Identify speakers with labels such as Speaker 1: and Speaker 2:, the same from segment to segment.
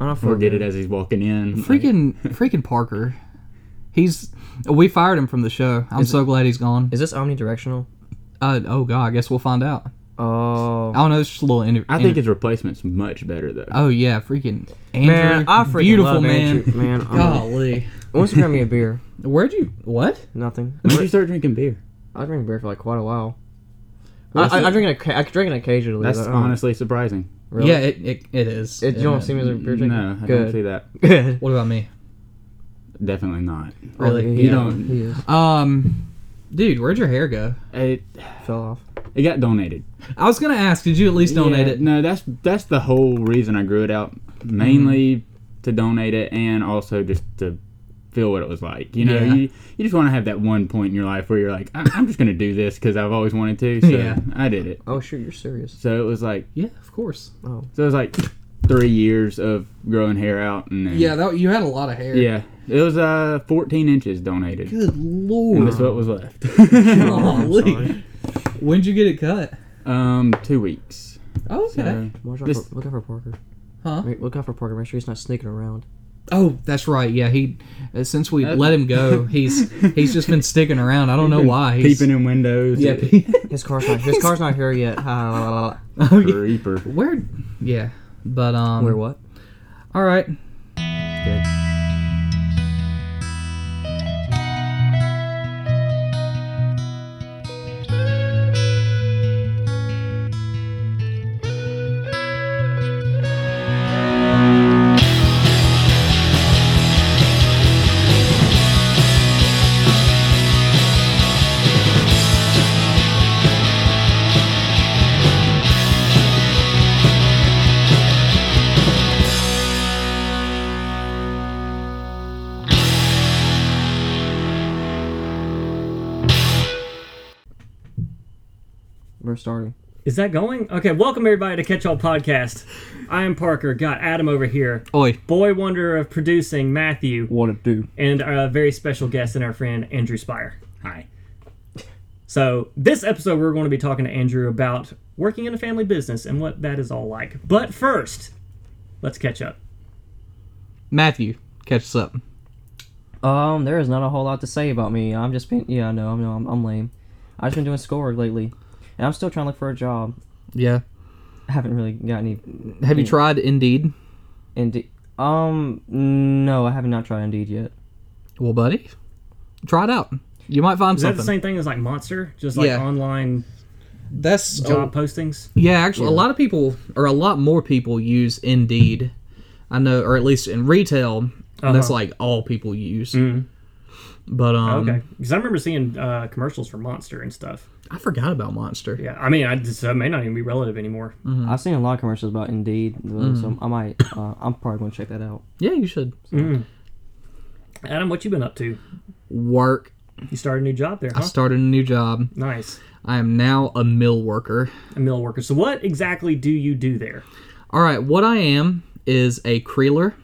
Speaker 1: I don't
Speaker 2: Forget
Speaker 1: good.
Speaker 2: it as he's walking in.
Speaker 3: Freaking, freaking Parker. He's. We fired him from the show. I'm so glad he's gone.
Speaker 1: Is this omnidirectional?
Speaker 3: Uh, oh god, I guess we'll find out.
Speaker 1: Oh.
Speaker 3: I don't know. It's just a little. Inter-
Speaker 2: I think his replacement's much better though.
Speaker 3: Oh yeah, freaking Andrew.
Speaker 1: Man, I freaking
Speaker 3: beautiful
Speaker 1: love
Speaker 3: man.
Speaker 1: Andrew, man.
Speaker 3: Golly.
Speaker 1: Don't you grab me a beer?
Speaker 3: Where'd you? What?
Speaker 1: Nothing.
Speaker 2: when did you start drinking beer?
Speaker 1: I drink beer for like quite a while. I, I, I drink it. occa- I drink it occasionally.
Speaker 2: That's
Speaker 1: but, um,
Speaker 2: honestly surprising.
Speaker 1: Really.
Speaker 3: Yeah, it, it, it is.
Speaker 1: It, you don't
Speaker 3: It-
Speaker 1: see me as a beer drinker.
Speaker 2: No, I
Speaker 1: Good.
Speaker 2: don't see that.
Speaker 1: Good.
Speaker 3: What about me?
Speaker 2: Definitely not.
Speaker 3: Really?
Speaker 1: Oh,
Speaker 2: You
Speaker 1: yeah,
Speaker 2: don't-
Speaker 1: He is.
Speaker 3: Um, dude, where'd your hair go?
Speaker 2: It
Speaker 1: Fell off.
Speaker 2: it got donated.
Speaker 3: I was gonna ask, did you at least donate
Speaker 2: Yeah,
Speaker 3: it?
Speaker 2: No, that's that's the whole reason I grew it out. Mainly to donate it and also just to feel what it was like. You know,
Speaker 3: Yeah.
Speaker 2: you, you just want to have that one point in your life where you're like, I, I'm just going to do this because I've always wanted to. So
Speaker 3: Yeah.
Speaker 2: I did it.
Speaker 1: Oh sure, you're serious.
Speaker 2: So it was like,
Speaker 3: Yeah, of course.
Speaker 1: Oh.
Speaker 2: so it was like three years of growing hair out. And then,
Speaker 3: Yeah, that, you had a lot of hair.
Speaker 2: Yeah. It was uh 14 inches donated.
Speaker 3: Good
Speaker 2: And
Speaker 3: lord.
Speaker 2: that's what was left.
Speaker 3: Golly. When'd you get it cut?
Speaker 2: um, two weeks.
Speaker 3: Oh, okay.
Speaker 2: So,
Speaker 1: Watch out
Speaker 2: This-
Speaker 1: for, look out for Parker.
Speaker 3: Huh?
Speaker 1: Wait, look out for Parker. Make sure he's not sneaking around.
Speaker 3: Oh, that's right. Yeah, he uh, since we
Speaker 2: Uh,
Speaker 3: let him go, he's he's just been sticking around. I don't know why. He's,
Speaker 2: peeping in windows.
Speaker 3: Yeah. pe-
Speaker 1: His car's not. His car's not here yet. Ha, la, la, la.
Speaker 3: oh, yeah.
Speaker 2: Reaper.
Speaker 3: Where? Yeah, but um.
Speaker 1: Where what?
Speaker 3: All right.
Speaker 1: Good. Starting.
Speaker 4: Is that going? Okay, welcome everybody to Catch All Podcast. I am Parker. Got Adam over here.
Speaker 3: Oi.
Speaker 4: Boy wonder of producing, Matthew.
Speaker 1: What it do?
Speaker 4: And a very special guest and our friend, Andrew Spire. Hi. So, this episode, we're going to be talking to Andrew about working in a family business and what that is all like. But first, let's catch up.
Speaker 3: Matthew, catch us up.
Speaker 1: Um, there is not a whole lot to say about me. I'm just been. Yeah, I know. I'm. I'm, I'm lame. I've just been doing schoolwork lately, and I'm still trying to look for a job.
Speaker 3: Yeah.
Speaker 1: I haven't really got any.
Speaker 3: Have you tried Indeed?
Speaker 1: Indeed. Um, no, I have not tried Indeed yet.
Speaker 3: Well, buddy, try it out. You might find something.
Speaker 4: Is that the same thing as like Monster? Just like
Speaker 3: Yeah.
Speaker 4: online
Speaker 3: That's
Speaker 4: job postings?
Speaker 3: Yeah, actually, a lot of people, or a lot more people, use Indeed. I know, or at least in retail, that's
Speaker 4: Uh-huh.
Speaker 3: like all people use.
Speaker 4: Mhm.
Speaker 3: But um,
Speaker 4: Okay. Because I remember seeing uh, commercials for Monster and stuff.
Speaker 3: I forgot about Monster.
Speaker 4: Yeah. I mean, I just, that may not even be relative anymore.
Speaker 1: I've seen a lot of commercials about Indeed, uh, so I might. Uh, I'm probably going to check that out.
Speaker 3: Yeah, you should
Speaker 4: Mm. Adam, what you been up to?
Speaker 3: work.
Speaker 4: You started a new job there,
Speaker 3: I started a new job.
Speaker 4: Nice.
Speaker 3: I am now a mill worker.
Speaker 4: A mill worker. So, what exactly do you do there?
Speaker 3: All right, what I am is a creeler.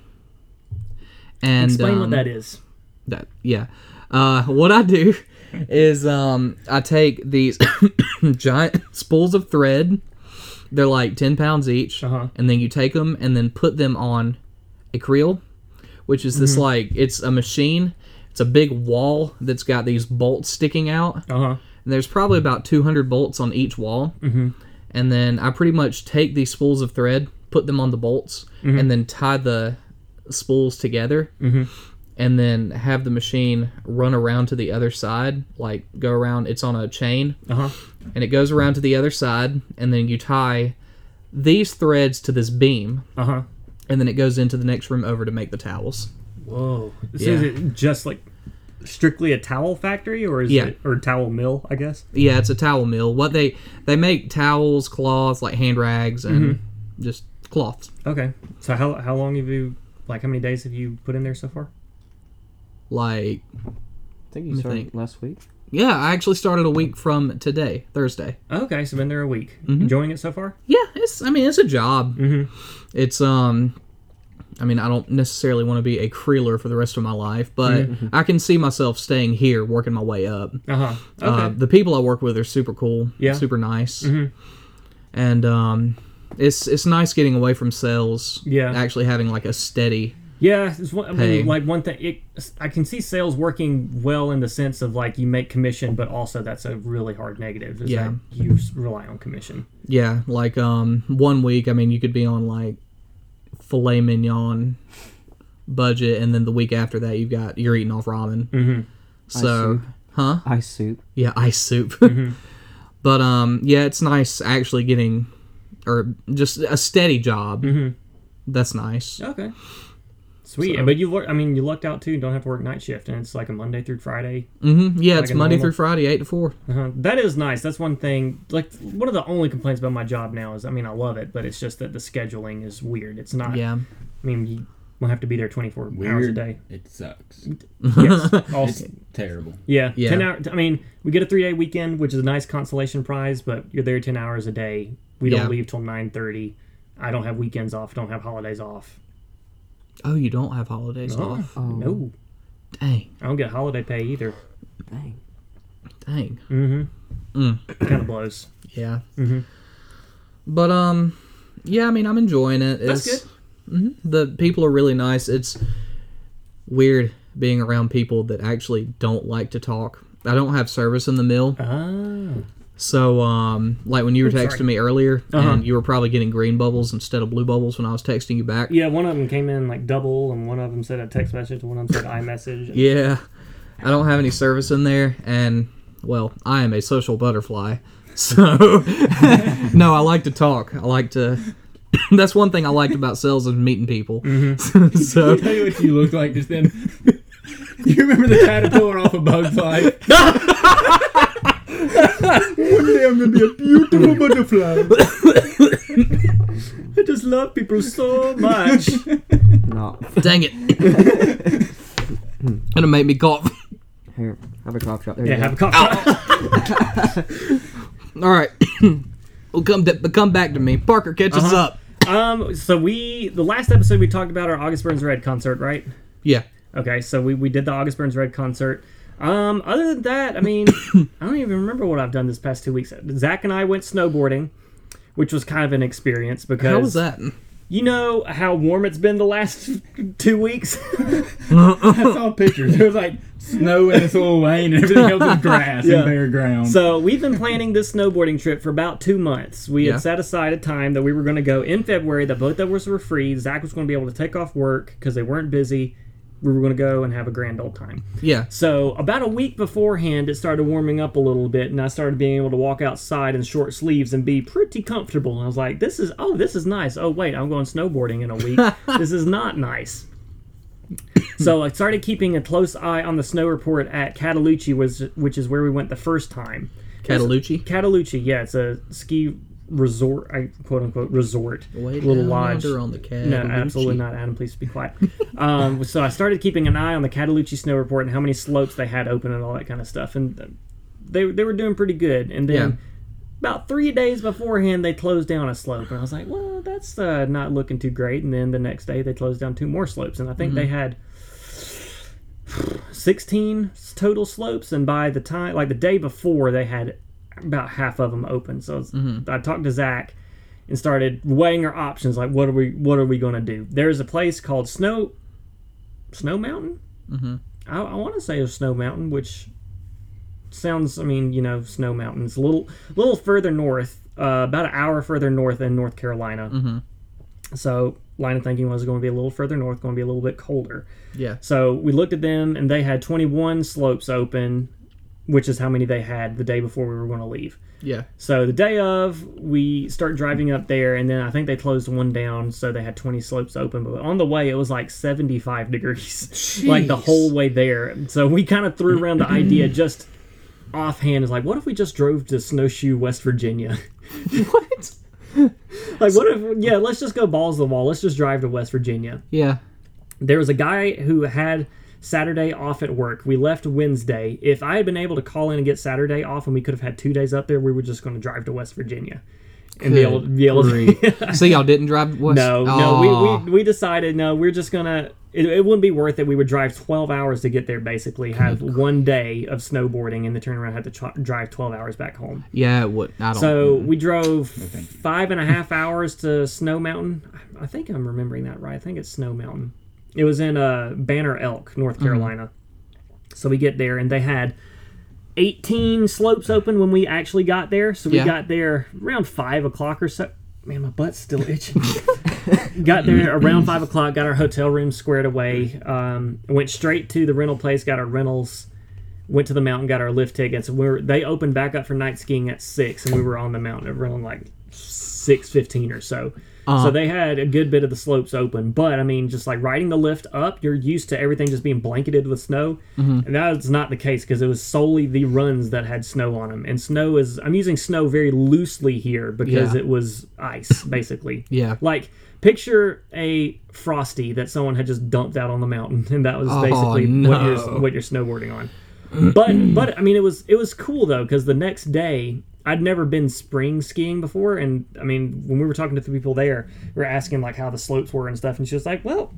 Speaker 3: And
Speaker 4: Explain
Speaker 3: um,
Speaker 4: what that is.
Speaker 3: that yeah uh what i do is um i take these giant spools of thread they're like 10 pounds each
Speaker 4: Uh-huh.
Speaker 3: and then you take them and then put them on a creel which is this like it's a machine it's a big wall that's got these bolts sticking out
Speaker 4: Uh huh.
Speaker 3: and there's probably about 200 bolts on each wall mm-hmm. and then i pretty much take these spools of thread put them on the bolts and then tie the spools together
Speaker 4: Mhm.
Speaker 3: And then have the machine run around to the other side like go around it's on a chain
Speaker 4: Uh huh.
Speaker 3: and it goes around to the other side and then you tie these threads to this beam
Speaker 4: Uh huh.
Speaker 3: and then it goes into the next room over to make the towels
Speaker 4: Whoa. So,
Speaker 3: Yeah.
Speaker 4: is it just like strictly a towel factory, or is
Speaker 3: Yeah.
Speaker 4: it or towel mill? I guess.
Speaker 3: yeah it's a towel mill what they they make towels cloths like hand rags and just cloths
Speaker 4: Okay. So, how how long have you like how many days have you put in there so far?
Speaker 3: Like
Speaker 1: I think you started
Speaker 3: think.
Speaker 1: last week.
Speaker 3: yeah i actually started a week from today thursday
Speaker 4: Okay, so been there a week.
Speaker 3: Mm-hmm.
Speaker 4: Enjoying it so far?
Speaker 3: yeah it's i mean it's a job
Speaker 4: Mhm.
Speaker 3: it's um i mean i don't necessarily want to be a creeler for the rest of my life but i can see myself staying here working my way up
Speaker 4: Uh huh. Okay.
Speaker 3: uh, the people i work with are super cool
Speaker 4: Yeah.
Speaker 3: super nice
Speaker 4: Mhm.
Speaker 3: and um it's it's nice getting away from sales.
Speaker 4: Yeah.
Speaker 3: actually having like a steady.
Speaker 4: Yeah, it's one, I mean, like one thing. It, I can see sales working well in the sense of like you make commission, but also that's a really hard negative. Is
Speaker 3: Yeah.
Speaker 4: that you rely on commission.
Speaker 3: Yeah, like um one week, I mean, you could be on like filet mignon budget, and then the week after that, you've got you're eating off ramen.
Speaker 4: Mm-hmm.
Speaker 3: So,
Speaker 1: soup.
Speaker 3: huh?
Speaker 1: Ice soup.
Speaker 3: Yeah, ice soup.
Speaker 4: Mm-hmm.
Speaker 3: but um, yeah, it's nice actually getting or just a steady job.
Speaker 4: Mhm.
Speaker 3: That's nice.
Speaker 4: Okay. Sweet,
Speaker 3: So-
Speaker 4: but you work. I mean, you lucked out too. Don't have to work night shift, and it's like a Monday through Friday.
Speaker 3: Mm-hmm. Yeah,
Speaker 4: Like
Speaker 3: it's Monday
Speaker 4: normal-
Speaker 3: through Friday, eight to four.
Speaker 4: Uh-huh. That is nice. That's one thing. Like one of the only complaints about my job now is, I mean, I love it, but it's just that the scheduling is weird. It's not.
Speaker 3: Yeah,
Speaker 4: I mean, you will have to be there twenty four hours a day.
Speaker 2: It sucks.
Speaker 4: Yes.
Speaker 2: It's terrible.
Speaker 4: yeah.
Speaker 3: Yeah.
Speaker 4: Ten hour. I mean, we get a three day weekend, which is a nice consolation prize, but you're there ten hours a day. We
Speaker 3: Yeah.
Speaker 4: don't leave till nine thirty. I don't have weekends off. Don't have holidays off.
Speaker 3: Oh, you don't have holidays
Speaker 4: No.
Speaker 3: off?
Speaker 1: Oh,
Speaker 4: No,
Speaker 3: Dang,
Speaker 4: I don't get holiday pay either.
Speaker 1: Dang.
Speaker 3: dang.
Speaker 4: Mm-hmm.
Speaker 3: Mm.
Speaker 4: Kind of blows.
Speaker 3: Yeah.
Speaker 4: Mm Mhm.
Speaker 3: But um, yeah. I mean, I'm enjoying it.
Speaker 4: That's
Speaker 3: It's- Mhm. The people are really nice. It's weird being around people that actually don't like to talk. I don't have service in the mill,
Speaker 4: Ah.
Speaker 3: So um, like when you were
Speaker 4: Oops,
Speaker 3: texting
Speaker 4: sorry.
Speaker 3: me earlier,
Speaker 4: Uh-huh.
Speaker 3: and you were probably getting green bubbles instead of blue bubbles when I was texting you back.
Speaker 4: Yeah, one of them came in like double, and one of them said a text message, and one of them said iMessage.
Speaker 3: Yeah, I don't have any service in there, and well, I am a social butterfly, so no, I like to talk. I like to. That's one thing I liked about sales is meeting people.
Speaker 4: Mm-hmm.
Speaker 3: so
Speaker 2: tell you what you look like just then. you remember the caterpillar off of Bug's Life? One day I'm gonna be a beautiful butterfly.
Speaker 4: I just love people so much.
Speaker 1: No.
Speaker 3: dang it, gonna make me cough.
Speaker 1: Here, have a cough shot. There
Speaker 4: yeah,
Speaker 1: you
Speaker 4: have
Speaker 1: go.
Speaker 4: a coffee.
Speaker 3: All right, we'll come to, come back to me. Parker, catch us
Speaker 4: Uh-huh.
Speaker 3: up.
Speaker 4: Um, so we the last episode we talked about our August Burns Red concert, right?
Speaker 3: Yeah,
Speaker 4: Okay, so we, we did the August Burns Red concert. Um, other than that, I mean, I don't even remember what I've done this past two weeks. Zach and I went snowboarding, which was kind of an experience because
Speaker 3: how was that?
Speaker 4: you know how warm it's been the last two weeks.
Speaker 2: I saw pictures. It was like snow in this little lane and everything else was grass
Speaker 4: Yeah.
Speaker 2: and bare ground.
Speaker 4: So we've been planning this snowboarding trip for about two months. We
Speaker 3: Yeah.
Speaker 4: had set aside a time that we were going to go in February. That both of us were free. Zach was going to be able to take off work because they weren't busy. We were going to go and have a grand old time.
Speaker 3: Yeah,
Speaker 4: So about a week beforehand, it started warming up a little bit, and I started being able to walk outside in short sleeves and be pretty comfortable. And I was like, "This is oh, this is nice. Oh wait, I'm going snowboarding in a week. this is not nice." so I started keeping a close eye on the snow report at Cataloochee, was which is where we went the first time.
Speaker 3: Cataloochee.
Speaker 4: Cataloochee, yeah, it's a ski resort, I quote unquote resort,
Speaker 3: Way
Speaker 4: little lodge.
Speaker 3: on the Cataloochee.
Speaker 4: No, absolutely not, Adam. Please be quiet. um, so I started keeping an eye on the Cataloochee snow report and how many slopes they had open and all that kind of stuff, and uh, they they were doing pretty good. And then
Speaker 3: Yeah.
Speaker 4: about three days beforehand, they closed down a slope, and I was like, well, that's uh, not looking too great. And then the next day, they closed down two more slopes, and I think they had. 16 total slopes and by the time like the day before they had about half of them open. So it's- i talked to zach and started weighing our options like what are we what are we going to do? There's a place called snow snow mountain?
Speaker 3: Mhm.
Speaker 4: i, I want to say it's snow mountain which sounds i mean you know snow mountain. It's a little little further north uh, about an hour further north in north carolina.
Speaker 3: Mhm.
Speaker 4: so line of thinking was going to be a little further north going to be a little bit colder.
Speaker 3: Yeah.
Speaker 4: so we looked at them, and they had 21 slopes open, which is how many they had the day before we were going to leave.
Speaker 3: Yeah.
Speaker 4: So the day of, we start driving up there, and then I think they closed one down, so they had 20 slopes open. But on the way, it was like 75 degrees, like the whole way there. So we kind of threw around the idea just offhand is like, what if we just drove to Snowshoe, West Virginia?
Speaker 3: What?
Speaker 4: like, what if, yeah, let's just go balls to the wall. Let's just drive to West Virginia
Speaker 3: Yeah.
Speaker 4: there was a guy who had Saturday off at work. We left Wednesday. If I had been able to call in and get Saturday off, and we could have had two days up there, we were just going to drive to West Virginia and be able, be able to.
Speaker 3: So y'all didn't drive west?
Speaker 4: no, no, we, we we decided no, we're just gonna it, it wouldn't be worth it. We would drive 12 hours to get there, basically, have one day of snowboarding, and the turnaround had to ch- drive 12 hours back home.
Speaker 3: Yeah, what I don't.
Speaker 4: So we drove five and a half hours to Snow Mountain. I think I'm remembering that right. I think it's Snow Mountain. It was in uh, Banner Elk, North Carolina. So we get there, and they had 18 slopes open when we actually got there. So we
Speaker 3: Yeah.
Speaker 4: got there around five o'clock or so. Man, my butt's still itching. got there around five o'clock. Got our hotel room squared away. Um, went straight to the rental place. Got our rentals. Went to the mountain. Got our lift tickets. We were, they opened back up for night skiing at six, and we were on the mountain around like six fifteen or so. Uh-huh. So they had a good bit of the slopes open, but I mean, just like riding the lift up, you're used to everything just being blanketed with snow, mm-hmm. and that's not the case because it was solely the runs that had snow on them. And snow is I'm using snow very loosely here because
Speaker 3: Yeah.
Speaker 4: it was ice basically.
Speaker 3: Yeah.
Speaker 4: Like picture a frosty that someone had just dumped out on the mountain, and that was
Speaker 3: Oh,
Speaker 4: basically what you're what you're snowboarding on. But but I mean, it was it was cool though because the next day. I'd never been spring skiing before, and I mean, when we were talking to the people there, we were asking like how the slopes were and stuff, and she was like, "Well,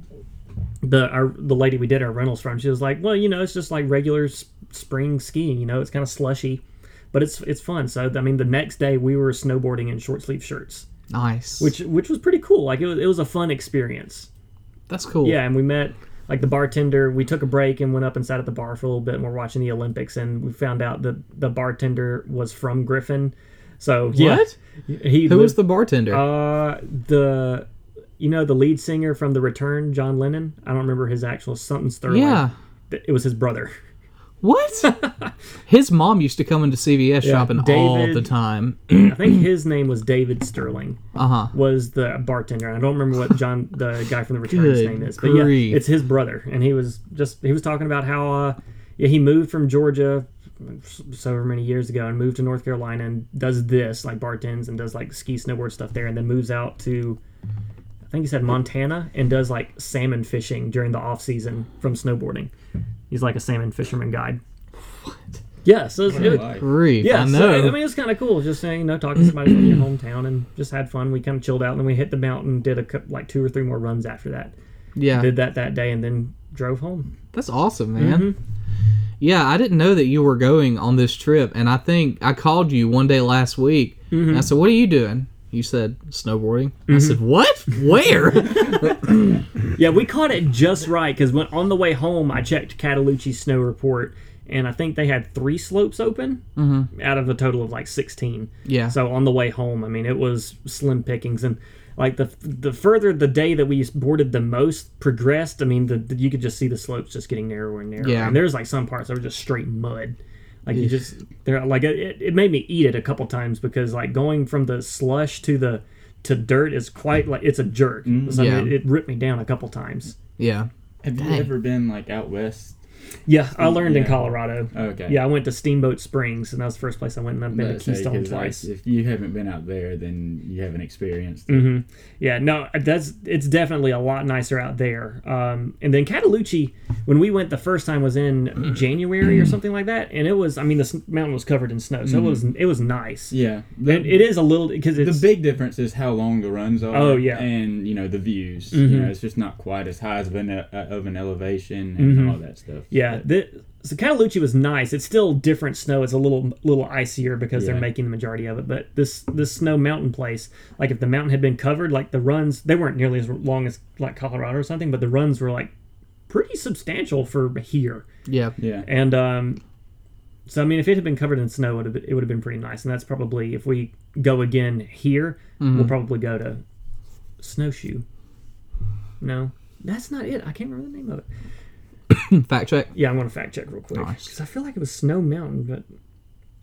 Speaker 4: the our, the lady we did our rentals from, she was like, well, you know, it's just like regular s- spring skiing, you know, it's kind of slushy, but it's it's fun." So I mean, the next day we were snowboarding in short sleeve shirts,
Speaker 3: nice.
Speaker 4: which which was pretty cool. Like it was it was a fun experience.
Speaker 3: that's cool.
Speaker 4: Yeah, and we met like the bartender. We took a break and went up and sat at the bar for a little bit, and we're watching the Olympics, and we found out that the bartender was from Griffin. So yeah,
Speaker 3: What?
Speaker 4: he
Speaker 3: Who
Speaker 4: lived-
Speaker 3: was the bartender?
Speaker 4: uh, the you know the lead singer from The Return, John Lennon. I don't remember his actual something Sterling.
Speaker 3: yeah.
Speaker 4: it was his brother.
Speaker 3: What? His mom used to come into CVS shopping all the time.
Speaker 4: I think his name was David Sterling.
Speaker 3: Uh huh.
Speaker 4: Was the bartender? I don't remember what John, the guy from The Return's name is, but
Speaker 3: grief.
Speaker 4: yeah, it's his brother, and he was just he was talking about how uh, yeah he moved from Georgia so many years ago and moved to North Carolina and does this like bartends and does like ski snowboard stuff there, and then moves out to I think he said Montana and does like salmon fishing during the off season from snowboarding. He's like a salmon fisherman guide. What? Yeah, so it's, it,
Speaker 3: Grief.
Speaker 4: yeah,
Speaker 3: I
Speaker 4: so. I mean, it was kind of cool. Just saying, you know, talking to somebody from your hometown and just had fun. We kind of chilled out, and then we hit the mountain, did a cou- like two or three more runs after that.
Speaker 3: yeah.
Speaker 4: Did that that day, and then drove home.
Speaker 3: That's awesome, man.
Speaker 4: Mm-hmm.
Speaker 3: Yeah, I didn't know that you were going on this trip, and I think I called you one day last week.
Speaker 4: Mm-hmm.
Speaker 3: And I said, "What are you doing?" You said snowboarding. I mm-hmm. said, "What? Where?"
Speaker 4: Yeah, we caught it just right because when on the way home, I checked Cataloochee's snow report, and I think they had three slopes open mm-hmm. out of a total of like sixteen.
Speaker 3: yeah.
Speaker 4: So on the way home, I mean, it was slim pickings, and like the the further the day that we boarded the most progressed, I mean, the, the- you could just see the slopes just getting narrower and narrower.
Speaker 3: Yeah.
Speaker 4: and there's like some parts that were just straight mud. Like you just they're like it, it made me eat it a couple times because like going from the slush to the to dirt is quite like it's a jerk. Mm-hmm. So, I mean, it, it ripped me down a couple times.
Speaker 3: yeah.
Speaker 2: Have you
Speaker 3: Dang.
Speaker 2: ever been like out west?
Speaker 4: Yeah, I learned in Colorado.
Speaker 2: Okay.
Speaker 4: Yeah, I went to Steamboat Springs, and that was the first place I went, and I've been to
Speaker 2: Let's say,
Speaker 4: Keystone
Speaker 2: like,
Speaker 4: twice.
Speaker 2: if you haven't been out there, then you haven't experienced. it.
Speaker 4: hmm Yeah, no, that's it's definitely a lot nicer out there. Um, and then Cataloochee, when we went the first time, was in January or something like that, and it was, I mean, the mountain was covered in snow, so it was it was nice.
Speaker 2: Yeah. The,
Speaker 4: And it is a little because
Speaker 2: the big difference is how long the runs are.
Speaker 4: Oh, yeah.
Speaker 2: And you know the views.
Speaker 4: Mhm.
Speaker 2: You know, it's just not quite as high as of an, uh, of an elevation and
Speaker 4: Mhm.
Speaker 2: all that stuff.
Speaker 4: Yeah. The, so Cataloochee was nice. It's still different snow. It's a little little icier because they're making the majority of it. But this this snow mountain place, like if the mountain had been covered, like the runs, they weren't nearly as long as like Colorado or something, but the runs were like pretty substantial for here.
Speaker 3: Yeah.
Speaker 2: Yeah.
Speaker 4: And um, so I mean, if it had been covered in snow, it would have been, it would have been pretty nice. And that's probably if we go again here, we'll probably go to snowshoe. No, that's not it. I can't remember the name of it.
Speaker 3: Fact check.
Speaker 4: Yeah, I'm gonna fact check real quick
Speaker 3: Nice.
Speaker 4: because I feel like it was Snow Mountain, but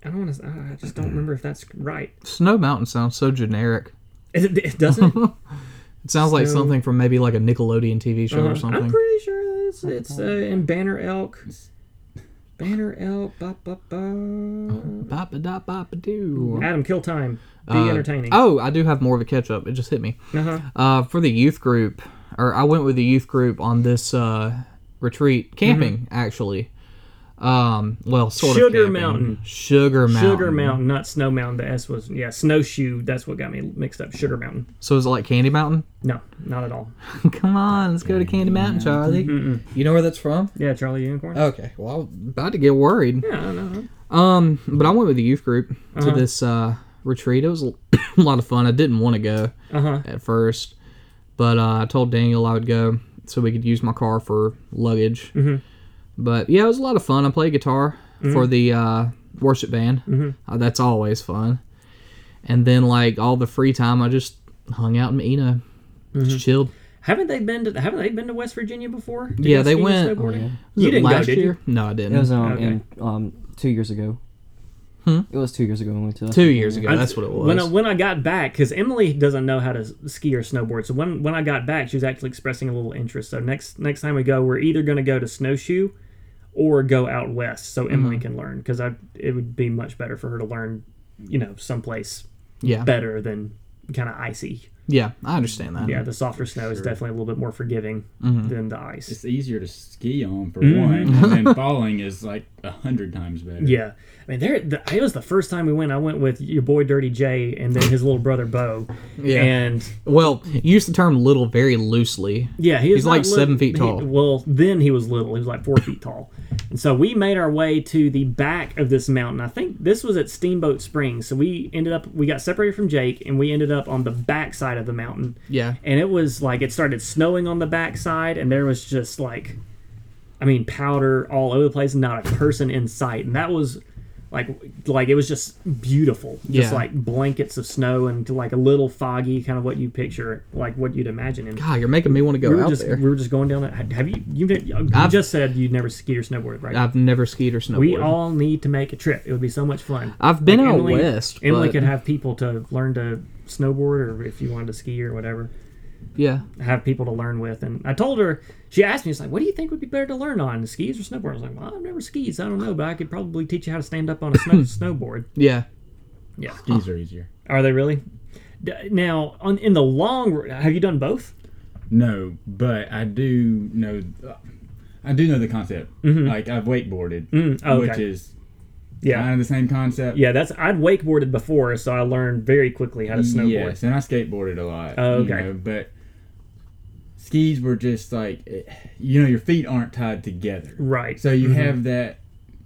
Speaker 4: I don't want to. I just don't remember if that's right.
Speaker 3: Snow Mountain sounds so generic.
Speaker 4: Is it, it doesn't.
Speaker 3: It sounds like something from maybe like a Nickelodeon TV show
Speaker 4: Uh,
Speaker 3: or something.
Speaker 4: I'm pretty sure it's it's uh, in Banner Elk. Banner Elk. Ba, ba, ba.
Speaker 3: Bop da bop doo.
Speaker 4: Adam, kill time. Be
Speaker 3: Uh,
Speaker 4: entertaining.
Speaker 3: Oh, I do have more of a catch up. It just hit me.
Speaker 4: Uh-huh.
Speaker 3: Uh, for the youth group, or I went with the youth group on this uh, retreat camping
Speaker 4: Mm-hmm.
Speaker 3: actually. Um, well, sort of
Speaker 4: Sugar
Speaker 3: camping.
Speaker 4: Mountain.
Speaker 3: Sugar Mountain.
Speaker 4: Sugar Mountain, not Snow Mountain. The S was yeah, Snowshoe. That's what got me mixed up. Sugar Mountain.
Speaker 3: So is it like Candy Mountain?
Speaker 4: No, not at all.
Speaker 3: Come on, let's go to Candy Mountain, Charlie. You know where that's from?
Speaker 4: Yeah, Charlie Unicorn.
Speaker 3: Okay. Well, I'm about to get worried.
Speaker 4: yeah, I know.
Speaker 3: Um, but I went with the youth group
Speaker 4: Uh-huh.
Speaker 3: to this uh, retreat. It was a lot of fun. I didn't want to go
Speaker 4: Uh huh.
Speaker 3: at first, but uh, I told Daniel I would go so we could use my car for luggage.
Speaker 4: Mm-hmm.
Speaker 3: But yeah, it was a lot of fun. I played guitar for the uh, worship band.
Speaker 4: Mm-hmm.
Speaker 3: Uh, that's always fun. And then like all the free time, I just hung out in Mena,
Speaker 4: Mm-hmm.
Speaker 3: just chilled.
Speaker 4: Haven't they been to Haven't they been to West Virginia before? to
Speaker 3: Yeah, they went-
Speaker 4: snowboarding?
Speaker 1: Oh, yeah.
Speaker 3: Was
Speaker 4: You didn't go,
Speaker 3: last
Speaker 4: did you?
Speaker 3: year? No, I didn't.
Speaker 1: It was um,
Speaker 4: Okay.
Speaker 1: in, um two years ago.
Speaker 3: Hmm?
Speaker 1: It was two years ago when we went to
Speaker 3: Two years ago.
Speaker 4: I-
Speaker 3: That's what it was.
Speaker 4: When I, when I got back, because Emily doesn't know how to ski or snowboard, so when when I got back, she was actually expressing a little interest. So next next time we go, we're either going to go to snowshoe or go out west, so Emily
Speaker 3: Mm-hmm.
Speaker 4: can learn. Because I it would be much better for her to learn, you know, someplace
Speaker 3: yeah,
Speaker 4: better than kind of icy.
Speaker 3: yeah, I understand that.
Speaker 4: Yeah, the softer snow is definitely a little bit more forgiving
Speaker 3: Mm-hmm.
Speaker 4: than the ice.
Speaker 2: It's easier to ski on for
Speaker 4: Mm-hmm.
Speaker 2: one, and then falling is like a hundred times better.
Speaker 4: Yeah, I mean, there. The, it was the first time we went. I went with your boy Dirty J and then his little brother Bo.
Speaker 3: Yeah.
Speaker 4: and
Speaker 3: Well, you use the term "little" very loosely.
Speaker 4: Yeah, he
Speaker 3: He's like
Speaker 4: not lit-
Speaker 3: seven feet
Speaker 4: he-
Speaker 3: tall.
Speaker 4: well, then he was little. He was like four feet tall. And so we made our way to the back of this mountain. I think this was at Steamboat Springs. So we ended up, we got separated from Jake, and we ended up on the back side of the mountain.
Speaker 3: Yeah,
Speaker 4: And it was like it started snowing on the back side, and there was just like, I mean, powder all over the place, and not a person in sight. And that was like, like it was just beautiful, just
Speaker 3: Yeah.
Speaker 4: like blankets of snow and like a little foggy, kind of what you picture, like what you'd imagine in
Speaker 3: God, you're making me want to go
Speaker 4: we were
Speaker 3: out
Speaker 4: just
Speaker 3: there.
Speaker 4: we were just going down that. Have you you, you
Speaker 3: I've-
Speaker 4: just said you'd never ski or snowboard, right?
Speaker 3: I've never skied or snowboarded.
Speaker 4: we all need to make a trip. It would be so much fun.
Speaker 3: I've been
Speaker 4: Like
Speaker 3: out
Speaker 4: Emily-
Speaker 3: west,
Speaker 4: Emily
Speaker 3: but
Speaker 4: could have people to learn to snowboard, or if you wanted to ski or whatever,
Speaker 3: yeah,
Speaker 4: have people to learn with. And I told her, she asked me, "It's like, what do you think would be better to learn on, skis or snowboard?" I was like, "Well, I've never skied, so I don't know, but I could probably teach you how to stand up on a snow snowboard."
Speaker 3: yeah.
Speaker 4: Yeah,
Speaker 2: Skis are easier.
Speaker 4: are they really? D- Now, on in the long, r- have you done both?
Speaker 2: No, but I do know. I do know the concept. Like I've wakeboarded,
Speaker 4: Mm, oh,
Speaker 2: which is
Speaker 4: Yeah,
Speaker 2: kind of the same concept.
Speaker 4: yeah. That's I'd wakeboarded before, so I learned very quickly how to snowboard.
Speaker 2: Yes, and I skateboarded a lot.
Speaker 4: Oh,
Speaker 2: you
Speaker 4: okay.
Speaker 2: know, but skis were just like, eh, you know, your feet aren't tied together.
Speaker 4: Right.
Speaker 2: So you
Speaker 4: Mhm.
Speaker 2: have that,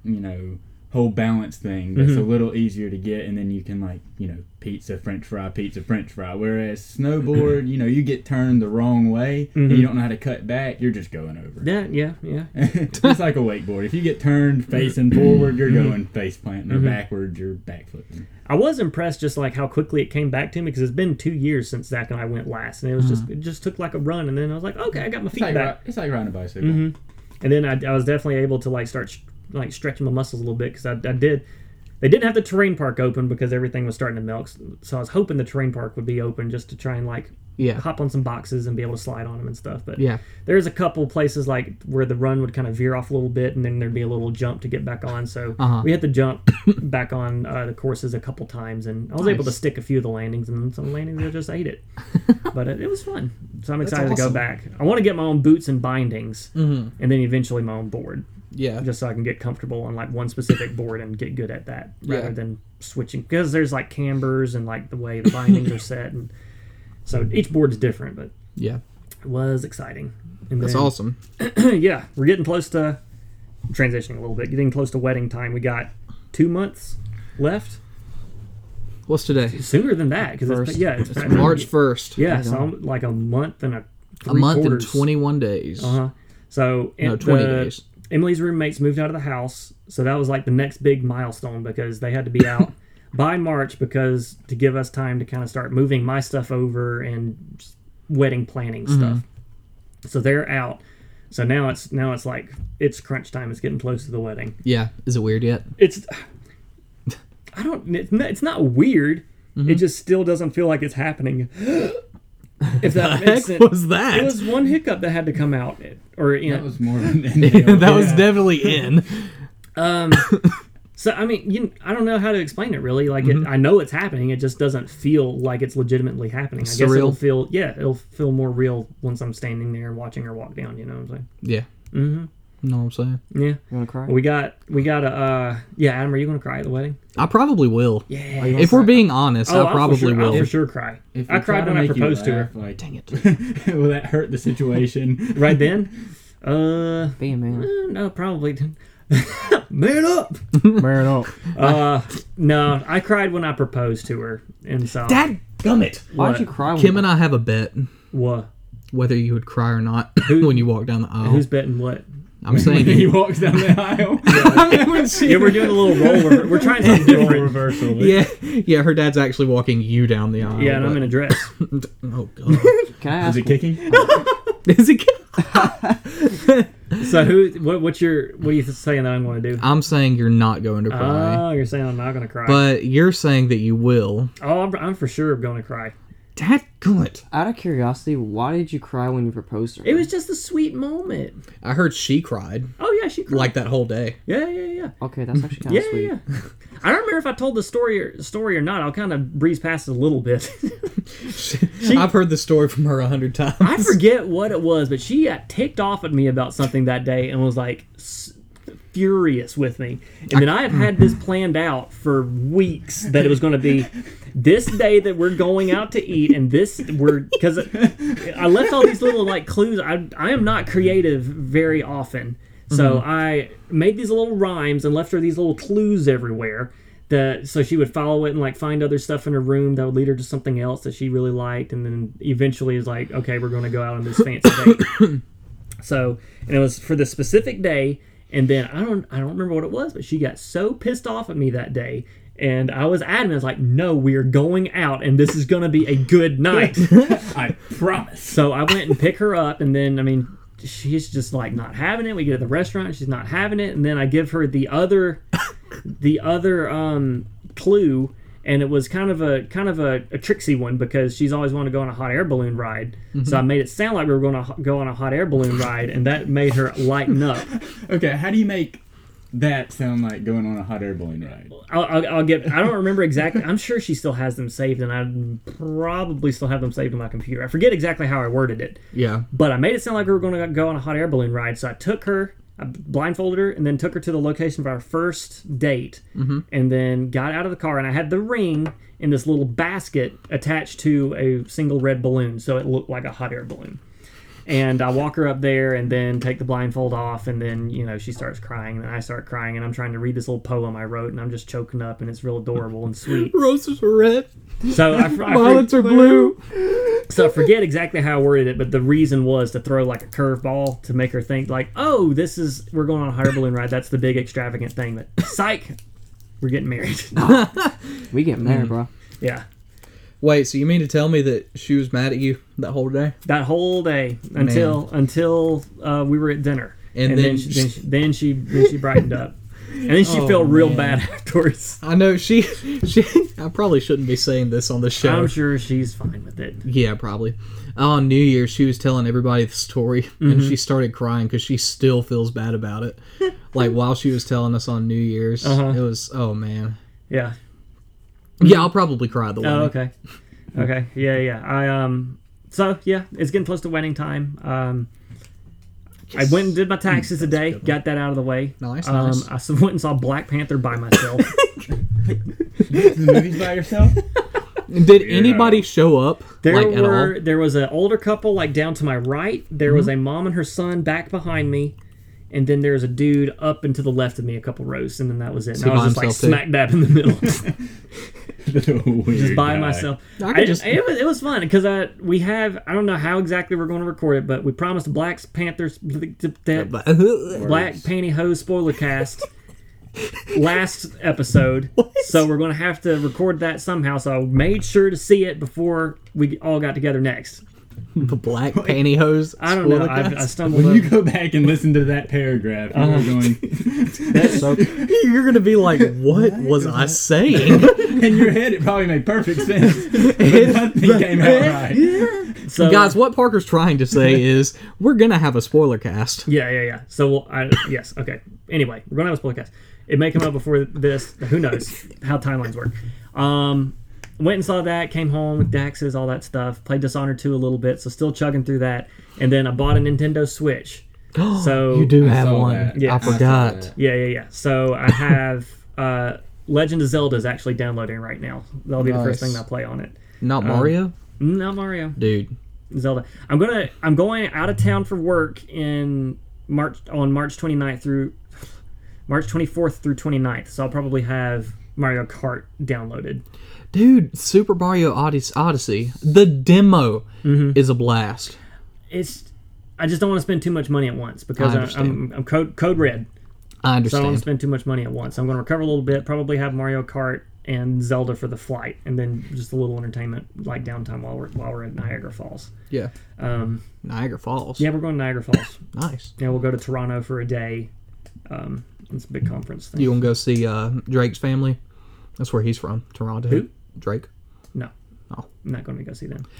Speaker 2: you know, whole balance thing that's
Speaker 4: Mm-hmm.
Speaker 2: a little easier to get, and then you can like, you know, pizza, French fry, pizza, French fry. Whereas snowboard, you know, you get turned the wrong way, and
Speaker 4: Mhm.
Speaker 2: you don't know how to cut back. You're just going over.
Speaker 4: Yeah, yeah, yeah.
Speaker 2: it's like a wakeboard. If you get turned facing forward, you're
Speaker 4: Mm-hmm.
Speaker 2: going face planting, or backwards, you're backflipping.
Speaker 4: I was impressed just like how quickly it came back to me because it's been two years since Zach and I went last, and it was just it just took like a run, and then I was like, okay, I got my
Speaker 2: It's
Speaker 4: feet
Speaker 2: like,
Speaker 4: back,
Speaker 2: ri- it's like riding a bicycle.
Speaker 4: and then I, I was definitely able to like start like stretching my muscles a little bit because I, I did. They didn't have the terrain park open because everything was starting to melt, so I was hoping the terrain park would be open just to try and like
Speaker 3: Yeah.
Speaker 4: hop on some boxes and be able to slide on them and stuff. But
Speaker 3: Yeah.
Speaker 4: there's a couple places like where the run would kind of veer off a little bit, and then there'd be a little jump to get back on. So
Speaker 3: Uh-huh.
Speaker 4: we had to jump back on uh, the courses a couple times, and I was able to stick a few of the landings, and some landings I just ate it. but it, it was fun, so I'm excited to go back. I want to get my own boots and bindings,
Speaker 3: Mm-hmm.
Speaker 4: and then eventually my own board,
Speaker 3: Yeah.
Speaker 4: just so I can get comfortable on like one specific board and get good at that, rather
Speaker 3: Yeah.
Speaker 4: than switching because there's like cambers and like the way the bindings are set, and so each board is different, but
Speaker 3: Yeah.
Speaker 4: it was exciting. And
Speaker 3: That's
Speaker 4: then-
Speaker 3: awesome.
Speaker 4: yeah, we're getting close to transitioning a little bit, getting close to wedding time. We got two months left.
Speaker 3: What's today?
Speaker 4: Sooner than that, because it's, yeah, it's,
Speaker 3: It's March first.
Speaker 4: Yeah, so I'm like a month and a
Speaker 3: A month
Speaker 4: quarters.
Speaker 3: and twenty-one days.
Speaker 4: Uh huh. So
Speaker 3: No,
Speaker 4: and
Speaker 3: twenty
Speaker 4: the-
Speaker 3: days.
Speaker 4: Emily's roommates moved out of the house, so that was like the next big milestone because they had to be out by March because to give us time to kind of start moving my stuff over and wedding planning
Speaker 3: Mm-hmm.
Speaker 4: stuff. So they're out. So now it's now it's like it's crunch time. It's getting close to the wedding.
Speaker 3: Yeah. Is it weird yet?
Speaker 4: It's I don't. It's not, weird.
Speaker 3: Mm-hmm.
Speaker 4: It just still doesn't feel like it's happening. if that
Speaker 3: The
Speaker 4: makes
Speaker 3: heck
Speaker 4: sense.
Speaker 3: was that?
Speaker 4: It was one hiccup that had to come out, or you know,
Speaker 2: That was more than
Speaker 3: that was definitely in.
Speaker 4: Um, so I mean, you, I don't know how to explain it really. Like,
Speaker 3: Mm-hmm.
Speaker 4: it, I know it's happening. It just doesn't feel like it's legitimately happening. I guess
Speaker 3: Surreal.
Speaker 4: it'll feel, yeah, it'll feel more real once I'm standing there watching her walk down. You know what I'm saying?
Speaker 3: Yeah.
Speaker 4: Mm-hmm.
Speaker 3: You know what I'm saying?
Speaker 4: Yeah.
Speaker 1: You wanna cry?
Speaker 4: We got we got a uh yeah, Adam, are you gonna cry at the wedding?
Speaker 3: I probably will.
Speaker 4: Yeah.
Speaker 3: If we're being honest,
Speaker 4: Oh,
Speaker 3: I
Speaker 4: I'll for
Speaker 3: probably
Speaker 4: sure, I'll for sure cry.
Speaker 2: If
Speaker 4: I
Speaker 2: we
Speaker 4: cried
Speaker 2: try to
Speaker 4: when I
Speaker 2: make you
Speaker 4: proposed to her.
Speaker 2: laugh, Like,
Speaker 3: Dang it.
Speaker 2: will that hurt the situation?
Speaker 4: Right then? Uh
Speaker 1: Be a man.
Speaker 4: eh, no, probably Man up.
Speaker 1: Man up.
Speaker 4: Uh no, I cried when I proposed to her. And so
Speaker 3: Dad, gummit.
Speaker 1: Why'd you cry? When
Speaker 3: Kim and I have a bet
Speaker 4: what?
Speaker 3: whether you would cry or not when you walk down the aisle.
Speaker 4: Who's betting what?
Speaker 3: I'm saying
Speaker 2: he walks down the aisle. I mean, when she
Speaker 4: Yeah, we're doing a little roll rever- we're trying something
Speaker 2: role
Speaker 4: different.
Speaker 2: reversal. but-
Speaker 3: Yeah, yeah. Her dad's actually walking you down the aisle.
Speaker 4: Yeah, and I'm in a dress.
Speaker 3: Oh god.
Speaker 1: Can I
Speaker 2: Is
Speaker 1: ask?
Speaker 2: it kicking?
Speaker 3: Is it? Kicking?
Speaker 4: So who what what's your what are you saying that I'm gonna do?
Speaker 3: I'm saying you're not going to cry,
Speaker 4: Oh, you're saying I'm not gonna cry.
Speaker 3: but you're saying that you will.
Speaker 4: oh, I'm, I'm for sure gonna cry.
Speaker 3: Dad, good.
Speaker 1: Out of curiosity, why did you cry when you proposed to her?
Speaker 4: It was just a sweet moment.
Speaker 3: I heard she cried
Speaker 4: Oh yeah, she cried.
Speaker 3: like that whole day.
Speaker 4: yeah, yeah, yeah.
Speaker 1: Okay, that's actually kind
Speaker 4: Yeah,
Speaker 1: of sweet.
Speaker 4: yeah, yeah. I don't remember if I told the story or story or not. I'll kind of breeze past it a little bit.
Speaker 3: I've heard the story from her a hundred times.
Speaker 4: I forget what it was, but she got ticked off at me about something that day and was like s- furious with me. And then I have had this planned out for weeks that it was going to be this day that we're going out to eat, and this we're because I left all these little like clues. I I am not creative very often, so mm-hmm. I made these little rhymes and left her these little clues everywhere. That so she would follow it and like find other stuff in her room that would lead her to something else that she really liked, and then eventually is like, okay, we're going to go out on this fancy date. So, and it was for the specific day, and then I don't I don't remember what it was, but she got so pissed off at me that day. And I was adamant, I was like, no, we are going out and this is gonna be a good night.
Speaker 2: I promise.
Speaker 4: so I went and pick her up, and then I mean, she's just like not having it. We get to the restaurant, she's not having it, and then I give her the other the other um clue and it was kind of a kind of a, a tricksy one because she's always wanted to go on a hot air balloon ride. So mm-hmm. I made it sound like we were going to go on a hot air balloon ride, and that made her lighten up.
Speaker 2: Okay, how do you make that sound like going on a hot air balloon ride?
Speaker 4: I'll, I'll, I'll get. I don't remember exactly. I'm sure she still has them saved, and I probably still have them saved on my computer. I forget exactly how I worded it,
Speaker 3: Yeah.
Speaker 4: but I made it sound like we were going to go on a hot air balloon ride. So I took her, I blindfolded her, and then took her to the location of our first date, mm-hmm. and then got out of the car, and I had the ring in this little basket attached to a single red balloon, so it looked like a hot air balloon. And I walk her up there and then take the blindfold off, and then, you know, she starts crying, and I start crying, and I'm trying to read this little poem I wrote, and I'm just choking up, and it's real adorable and sweet.
Speaker 3: Roses are red,
Speaker 4: So I, I,
Speaker 3: violets are blue.
Speaker 4: so I forget exactly how I worded it, but the reason was to throw like a curveball to make her think like, oh, this is we're going on a hot air balloon ride. That's the big extravagant thing. But psych, we're getting married.
Speaker 1: We get married, mm-hmm. bro.
Speaker 4: yeah,
Speaker 3: Wait, so you mean to tell me that she was mad at you that whole day?
Speaker 4: that whole day until until uh, we were at dinner,
Speaker 3: And
Speaker 4: and, then
Speaker 3: then
Speaker 4: she, then, she, then she then she brightened up, and then she
Speaker 3: Oh,
Speaker 4: felt real
Speaker 3: man.
Speaker 4: bad afterwards.
Speaker 3: I know she she I probably shouldn't be saying this on the show.
Speaker 4: I'm sure she's fine with it.
Speaker 3: Yeah, probably. On New Year's, she was telling everybody the story, and
Speaker 4: Mm-hmm.
Speaker 3: she started crying because she still feels bad about it. like while she was telling us on New Year's,
Speaker 4: Uh-huh.
Speaker 3: it was oh man.
Speaker 4: Yeah.
Speaker 3: Yeah, I'll probably cry the wedding.
Speaker 4: Oh, okay. Okay. Yeah, yeah. I um. So yeah, it's getting close to wedding time. Um. I went and did my taxes today. Got that out of the way.
Speaker 3: Nice,
Speaker 4: Um,
Speaker 3: nice.
Speaker 4: I s- went and saw Black Panther by myself.
Speaker 2: the movies by yourself?
Speaker 3: Did anybody show up
Speaker 4: There
Speaker 3: like at
Speaker 4: were
Speaker 3: all? Mm-hmm.
Speaker 4: there was an older couple like down to my right. There was a mom and her son back behind me, and then there was a dude up and to the left of me, a couple rows, and then that was it. And I was just like
Speaker 3: himself, too?
Speaker 4: smack dab in the middle,
Speaker 2: just
Speaker 4: just by myself.
Speaker 3: I could
Speaker 4: I-
Speaker 3: just-
Speaker 4: it was it was fun because I we have I don't know how exactly we're going to record it, but we promised Black Panthers that Black Pantyhose spoiler cast last episode. So we're going to have to record that somehow. So I made sure to see it before we all got together next.
Speaker 3: the black pantyhose.
Speaker 4: I don't know.
Speaker 3: spoiler
Speaker 4: I, I
Speaker 3: cast?
Speaker 4: stumbled.
Speaker 2: When
Speaker 4: up.
Speaker 2: you go back and listen to that paragraph, you're going
Speaker 1: That's so.
Speaker 3: You're gonna be like, what was I saying?
Speaker 2: in your head. It probably made perfect sense, but nothing came out right. Yeah.
Speaker 4: so,
Speaker 3: Guys, what Parker's trying to say is we're gonna have a spoiler cast.
Speaker 4: Yeah, yeah, yeah. So we'll, I, yes, okay. Anyway, we're gonna have a spoiler cast. It may come out before this. Who knows how timelines work? Um, went and saw that. Came home with Daxes, all that stuff. Played Dishonored 2 a little bit, so still chugging through that. And then I bought a Nintendo Switch. So
Speaker 3: you do
Speaker 2: I
Speaker 3: have
Speaker 2: saw
Speaker 3: one.
Speaker 2: that.
Speaker 4: Yeah.
Speaker 3: I
Speaker 4: I
Speaker 3: forgot.
Speaker 2: that.
Speaker 4: Yeah, yeah, yeah. So I have uh, Legend of Zelda is actually downloading right now. That'll be the first thing I play on it.
Speaker 3: Not
Speaker 4: Um,
Speaker 3: Mario,
Speaker 4: Not Mario,
Speaker 3: dude.
Speaker 4: Zelda. I'm gonna I'm going out of town for work in March on March 29th through March 24th through 29th. So I'll probably have Mario Kart downloaded.
Speaker 3: Dude, Super Mario Odyssey, the demo
Speaker 4: Mm-hmm.
Speaker 3: is a blast.
Speaker 4: It's I just don't want to spend too much money at once because
Speaker 3: I
Speaker 4: I
Speaker 3: understand.
Speaker 4: I'm, I'm code code red.
Speaker 3: I understand.
Speaker 4: So I don't want to spend too much money at once. I'm going to recover a little bit, probably have Mario Kart and Zelda for the flight, and then just a little entertainment like downtime while we're while we're at Niagara Falls.
Speaker 3: yeah,
Speaker 4: Um,
Speaker 3: Niagara Falls.
Speaker 4: yeah, we're going to Niagara Falls.
Speaker 3: nice.
Speaker 4: yeah, we'll go to Toronto for a day. Um, it's a big conference thing.
Speaker 3: You want to go see uh, Drake's family? That's where he's from, Toronto.
Speaker 4: Who?
Speaker 3: Drake.
Speaker 4: No.
Speaker 3: Oh.
Speaker 4: I'm not going to go see them.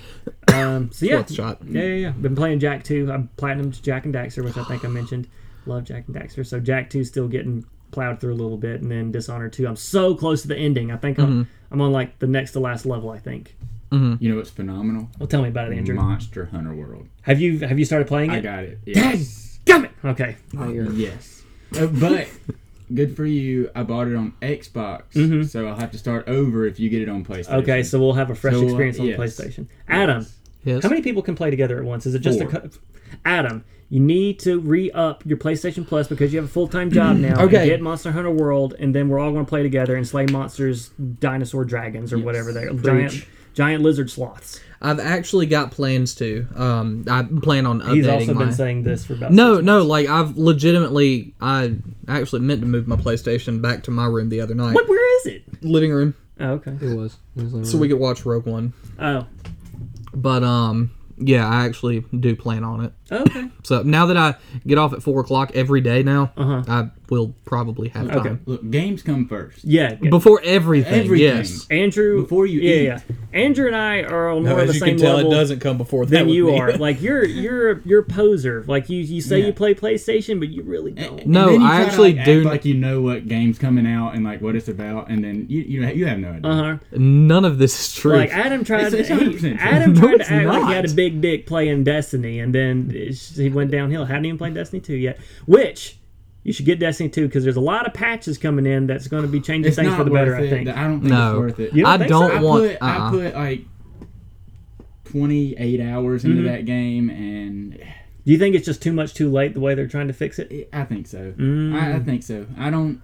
Speaker 4: Um, so yeah,
Speaker 3: Fourth shot.
Speaker 4: yeah, yeah, yeah. Been playing Jak 2. I'm platinum to Jak and Daxter, which I think I mentioned. Love Jak and Daxter. So Jak 2 still getting plowed through a little bit, and then Dishonored 2. I'm so close to the ending. I think
Speaker 3: Mm-hmm.
Speaker 4: I'm, I'm on like the next to last level. I think.
Speaker 2: You know what's phenomenal?
Speaker 4: Well, tell me about it, Andrew.
Speaker 2: Monster Hunter World.
Speaker 4: Have you have you started playing it?
Speaker 2: I got it.
Speaker 4: Dang,
Speaker 2: Yes.
Speaker 4: Damn it. Okay.
Speaker 2: yes. Uh, but good for you. I bought it on Xbox, so I'll have to start over if you get it on PlayStation.
Speaker 4: Mm-hmm. Okay, so we'll have a fresh
Speaker 2: So, uh,
Speaker 4: experience on
Speaker 2: yes.
Speaker 4: PlayStation. Adam,
Speaker 3: Yes.
Speaker 4: how many people can play together at once? Is it just a
Speaker 2: Four.
Speaker 4: co- Adam? You need to re up your PlayStation Plus because you have a full time job now.
Speaker 3: Okay.
Speaker 4: And get Monster Hunter World, and then we're all going to play together and slay monsters, dinosaur dragons, or whatever they are. Giant, giant lizard sloths.
Speaker 3: I've actually got plans to. Um, I plan on updating
Speaker 4: He's also
Speaker 3: my.
Speaker 4: been saying this for about
Speaker 3: no,
Speaker 4: six
Speaker 3: no, like I've legitimately, I actually meant to move my PlayStation back to my room the other night,
Speaker 4: What? Where is it?
Speaker 3: living room,
Speaker 4: Oh, okay.
Speaker 1: It was. It was
Speaker 3: so we could watch Rogue One.
Speaker 4: Oh,
Speaker 3: But um, yeah, I actually do plan on it.
Speaker 4: Okay.
Speaker 3: So now that I get off at four o'clock every day now,
Speaker 4: Uh-huh.
Speaker 3: I will probably have time
Speaker 4: Okay.
Speaker 2: Look, games come first.
Speaker 4: Yeah. yeah.
Speaker 3: before everything.
Speaker 2: Everything.
Speaker 3: Yes.
Speaker 4: Andrew,
Speaker 2: Before you
Speaker 4: yeah,
Speaker 2: eat.
Speaker 4: yeah. Andrew and I are on more of the same can tell, level.
Speaker 3: It doesn't come before
Speaker 4: than you are. Like you're you're you're a poser. Like you you say
Speaker 2: Yeah.
Speaker 4: you play PlayStation, but you really don't.
Speaker 2: And
Speaker 3: No,
Speaker 2: then you
Speaker 3: I
Speaker 2: try to,
Speaker 3: actually
Speaker 2: like,
Speaker 3: do-
Speaker 2: Act like you know what game's coming out and like what it's about, and then you you, you have no idea.
Speaker 4: Uh huh.
Speaker 3: None of this is true.
Speaker 4: Like Adam tried.
Speaker 2: It's- it's
Speaker 4: he-
Speaker 2: 100% true.
Speaker 4: Adam tried
Speaker 3: it's
Speaker 4: to act like he had a big dick playing Destiny, and then it's- he went downhill. Hadn't even played Destiny two yet. Which you should get Destiny two because there's a lot of patches coming in that's going to be changing
Speaker 2: It's
Speaker 4: things for the
Speaker 2: worth
Speaker 4: better. I think.
Speaker 2: I don't think
Speaker 3: No.
Speaker 2: it's worth it.
Speaker 4: You don't
Speaker 3: I
Speaker 4: think
Speaker 3: don't
Speaker 4: so?
Speaker 2: I
Speaker 3: want.
Speaker 2: put I
Speaker 3: uh-uh.
Speaker 2: put like twenty eight hours into
Speaker 4: Mm-hmm.
Speaker 2: that game, and
Speaker 4: Do you think it's just too much too late the way they're trying to fix it?
Speaker 2: I think so.
Speaker 4: Mm.
Speaker 2: I, I think so. I don't.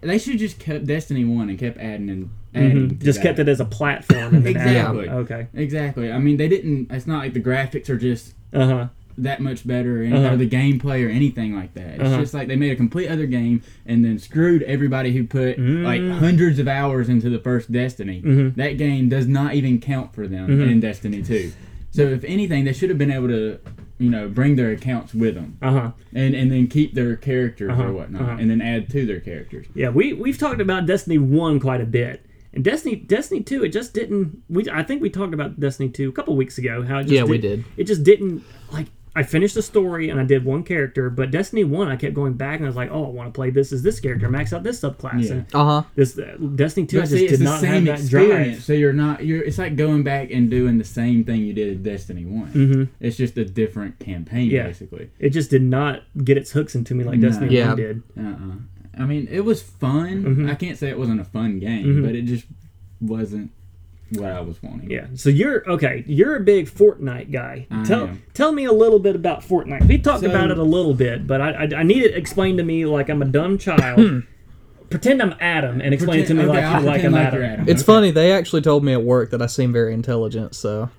Speaker 2: They should just kept Destiny one and kept adding and adding. to
Speaker 4: Mhm. Just
Speaker 2: that.
Speaker 4: kept it as a platform and then added-
Speaker 2: Exactly.
Speaker 4: Okay.
Speaker 2: Exactly. I mean, they didn't. It's not like the graphics are just
Speaker 4: Uh huh.
Speaker 2: That much better, or, any,
Speaker 4: Uh-huh.
Speaker 2: or the gameplay or anything like that. It's
Speaker 4: Uh-huh.
Speaker 2: just like they made a complete other game and then screwed everybody who put like
Speaker 4: Mm.
Speaker 2: hundreds of hours into the first Destiny.
Speaker 4: Mhm.
Speaker 2: That game does not even count for them
Speaker 4: Mhm.
Speaker 2: in Destiny Two. So if anything, they should have been able to, you know, bring their accounts with them
Speaker 4: Uh huh.
Speaker 2: and and then keep their characters
Speaker 4: Uh-huh.
Speaker 2: or whatnot,
Speaker 4: Uh-huh.
Speaker 2: and then add to their characters.
Speaker 4: Yeah, we we've talked about Destiny One quite a bit, and Destiny Destiny Two. It just didn't. We I think we talked about Destiny Two a couple weeks ago. How it just
Speaker 3: Yeah, we
Speaker 4: did-
Speaker 3: did.
Speaker 4: It just didn't like. I finished the story and I did one character, but Destiny One, I kept going back and I was like, oh, I want to play this as this character, max out this subclass.
Speaker 2: Yeah.
Speaker 4: And
Speaker 3: Uh huh.
Speaker 4: this uh, Destiny Two, I just
Speaker 2: see,
Speaker 4: did
Speaker 2: it's the
Speaker 4: not have
Speaker 2: same
Speaker 4: that
Speaker 2: experience.
Speaker 4: drive.
Speaker 2: So you're not you're. It's like going back and doing the same thing you did in Destiny One.
Speaker 4: Mm-hmm.
Speaker 2: It's just a different campaign,
Speaker 4: Yeah.
Speaker 2: basically.
Speaker 4: It just did not get its hooks into me like
Speaker 2: No.
Speaker 4: Destiny
Speaker 3: Yeah.
Speaker 4: One did.
Speaker 2: Uh-uh. I mean, it was fun.
Speaker 4: Mm-hmm.
Speaker 2: I can't say it wasn't a fun game,
Speaker 4: Mhm.
Speaker 2: but it just wasn't what I was wanting.
Speaker 4: Yeah. So you're okay. You're a big Fortnite guy.
Speaker 2: I
Speaker 4: tell
Speaker 2: am.
Speaker 4: tell me a little bit about Fortnite. We talked
Speaker 2: So-
Speaker 4: about it a little bit, but I, I I need it explained to me like I'm a dumb child. Hmm. Pretend I'm Adam and explain it to me
Speaker 2: Pretend-
Speaker 4: like,
Speaker 2: okay, I'll
Speaker 4: like
Speaker 2: pretend
Speaker 4: I'm
Speaker 2: like
Speaker 4: Adam.
Speaker 2: you're Adam.
Speaker 3: It's
Speaker 2: Okay.
Speaker 3: funny. They actually told me at work that I seem very intelligent. So.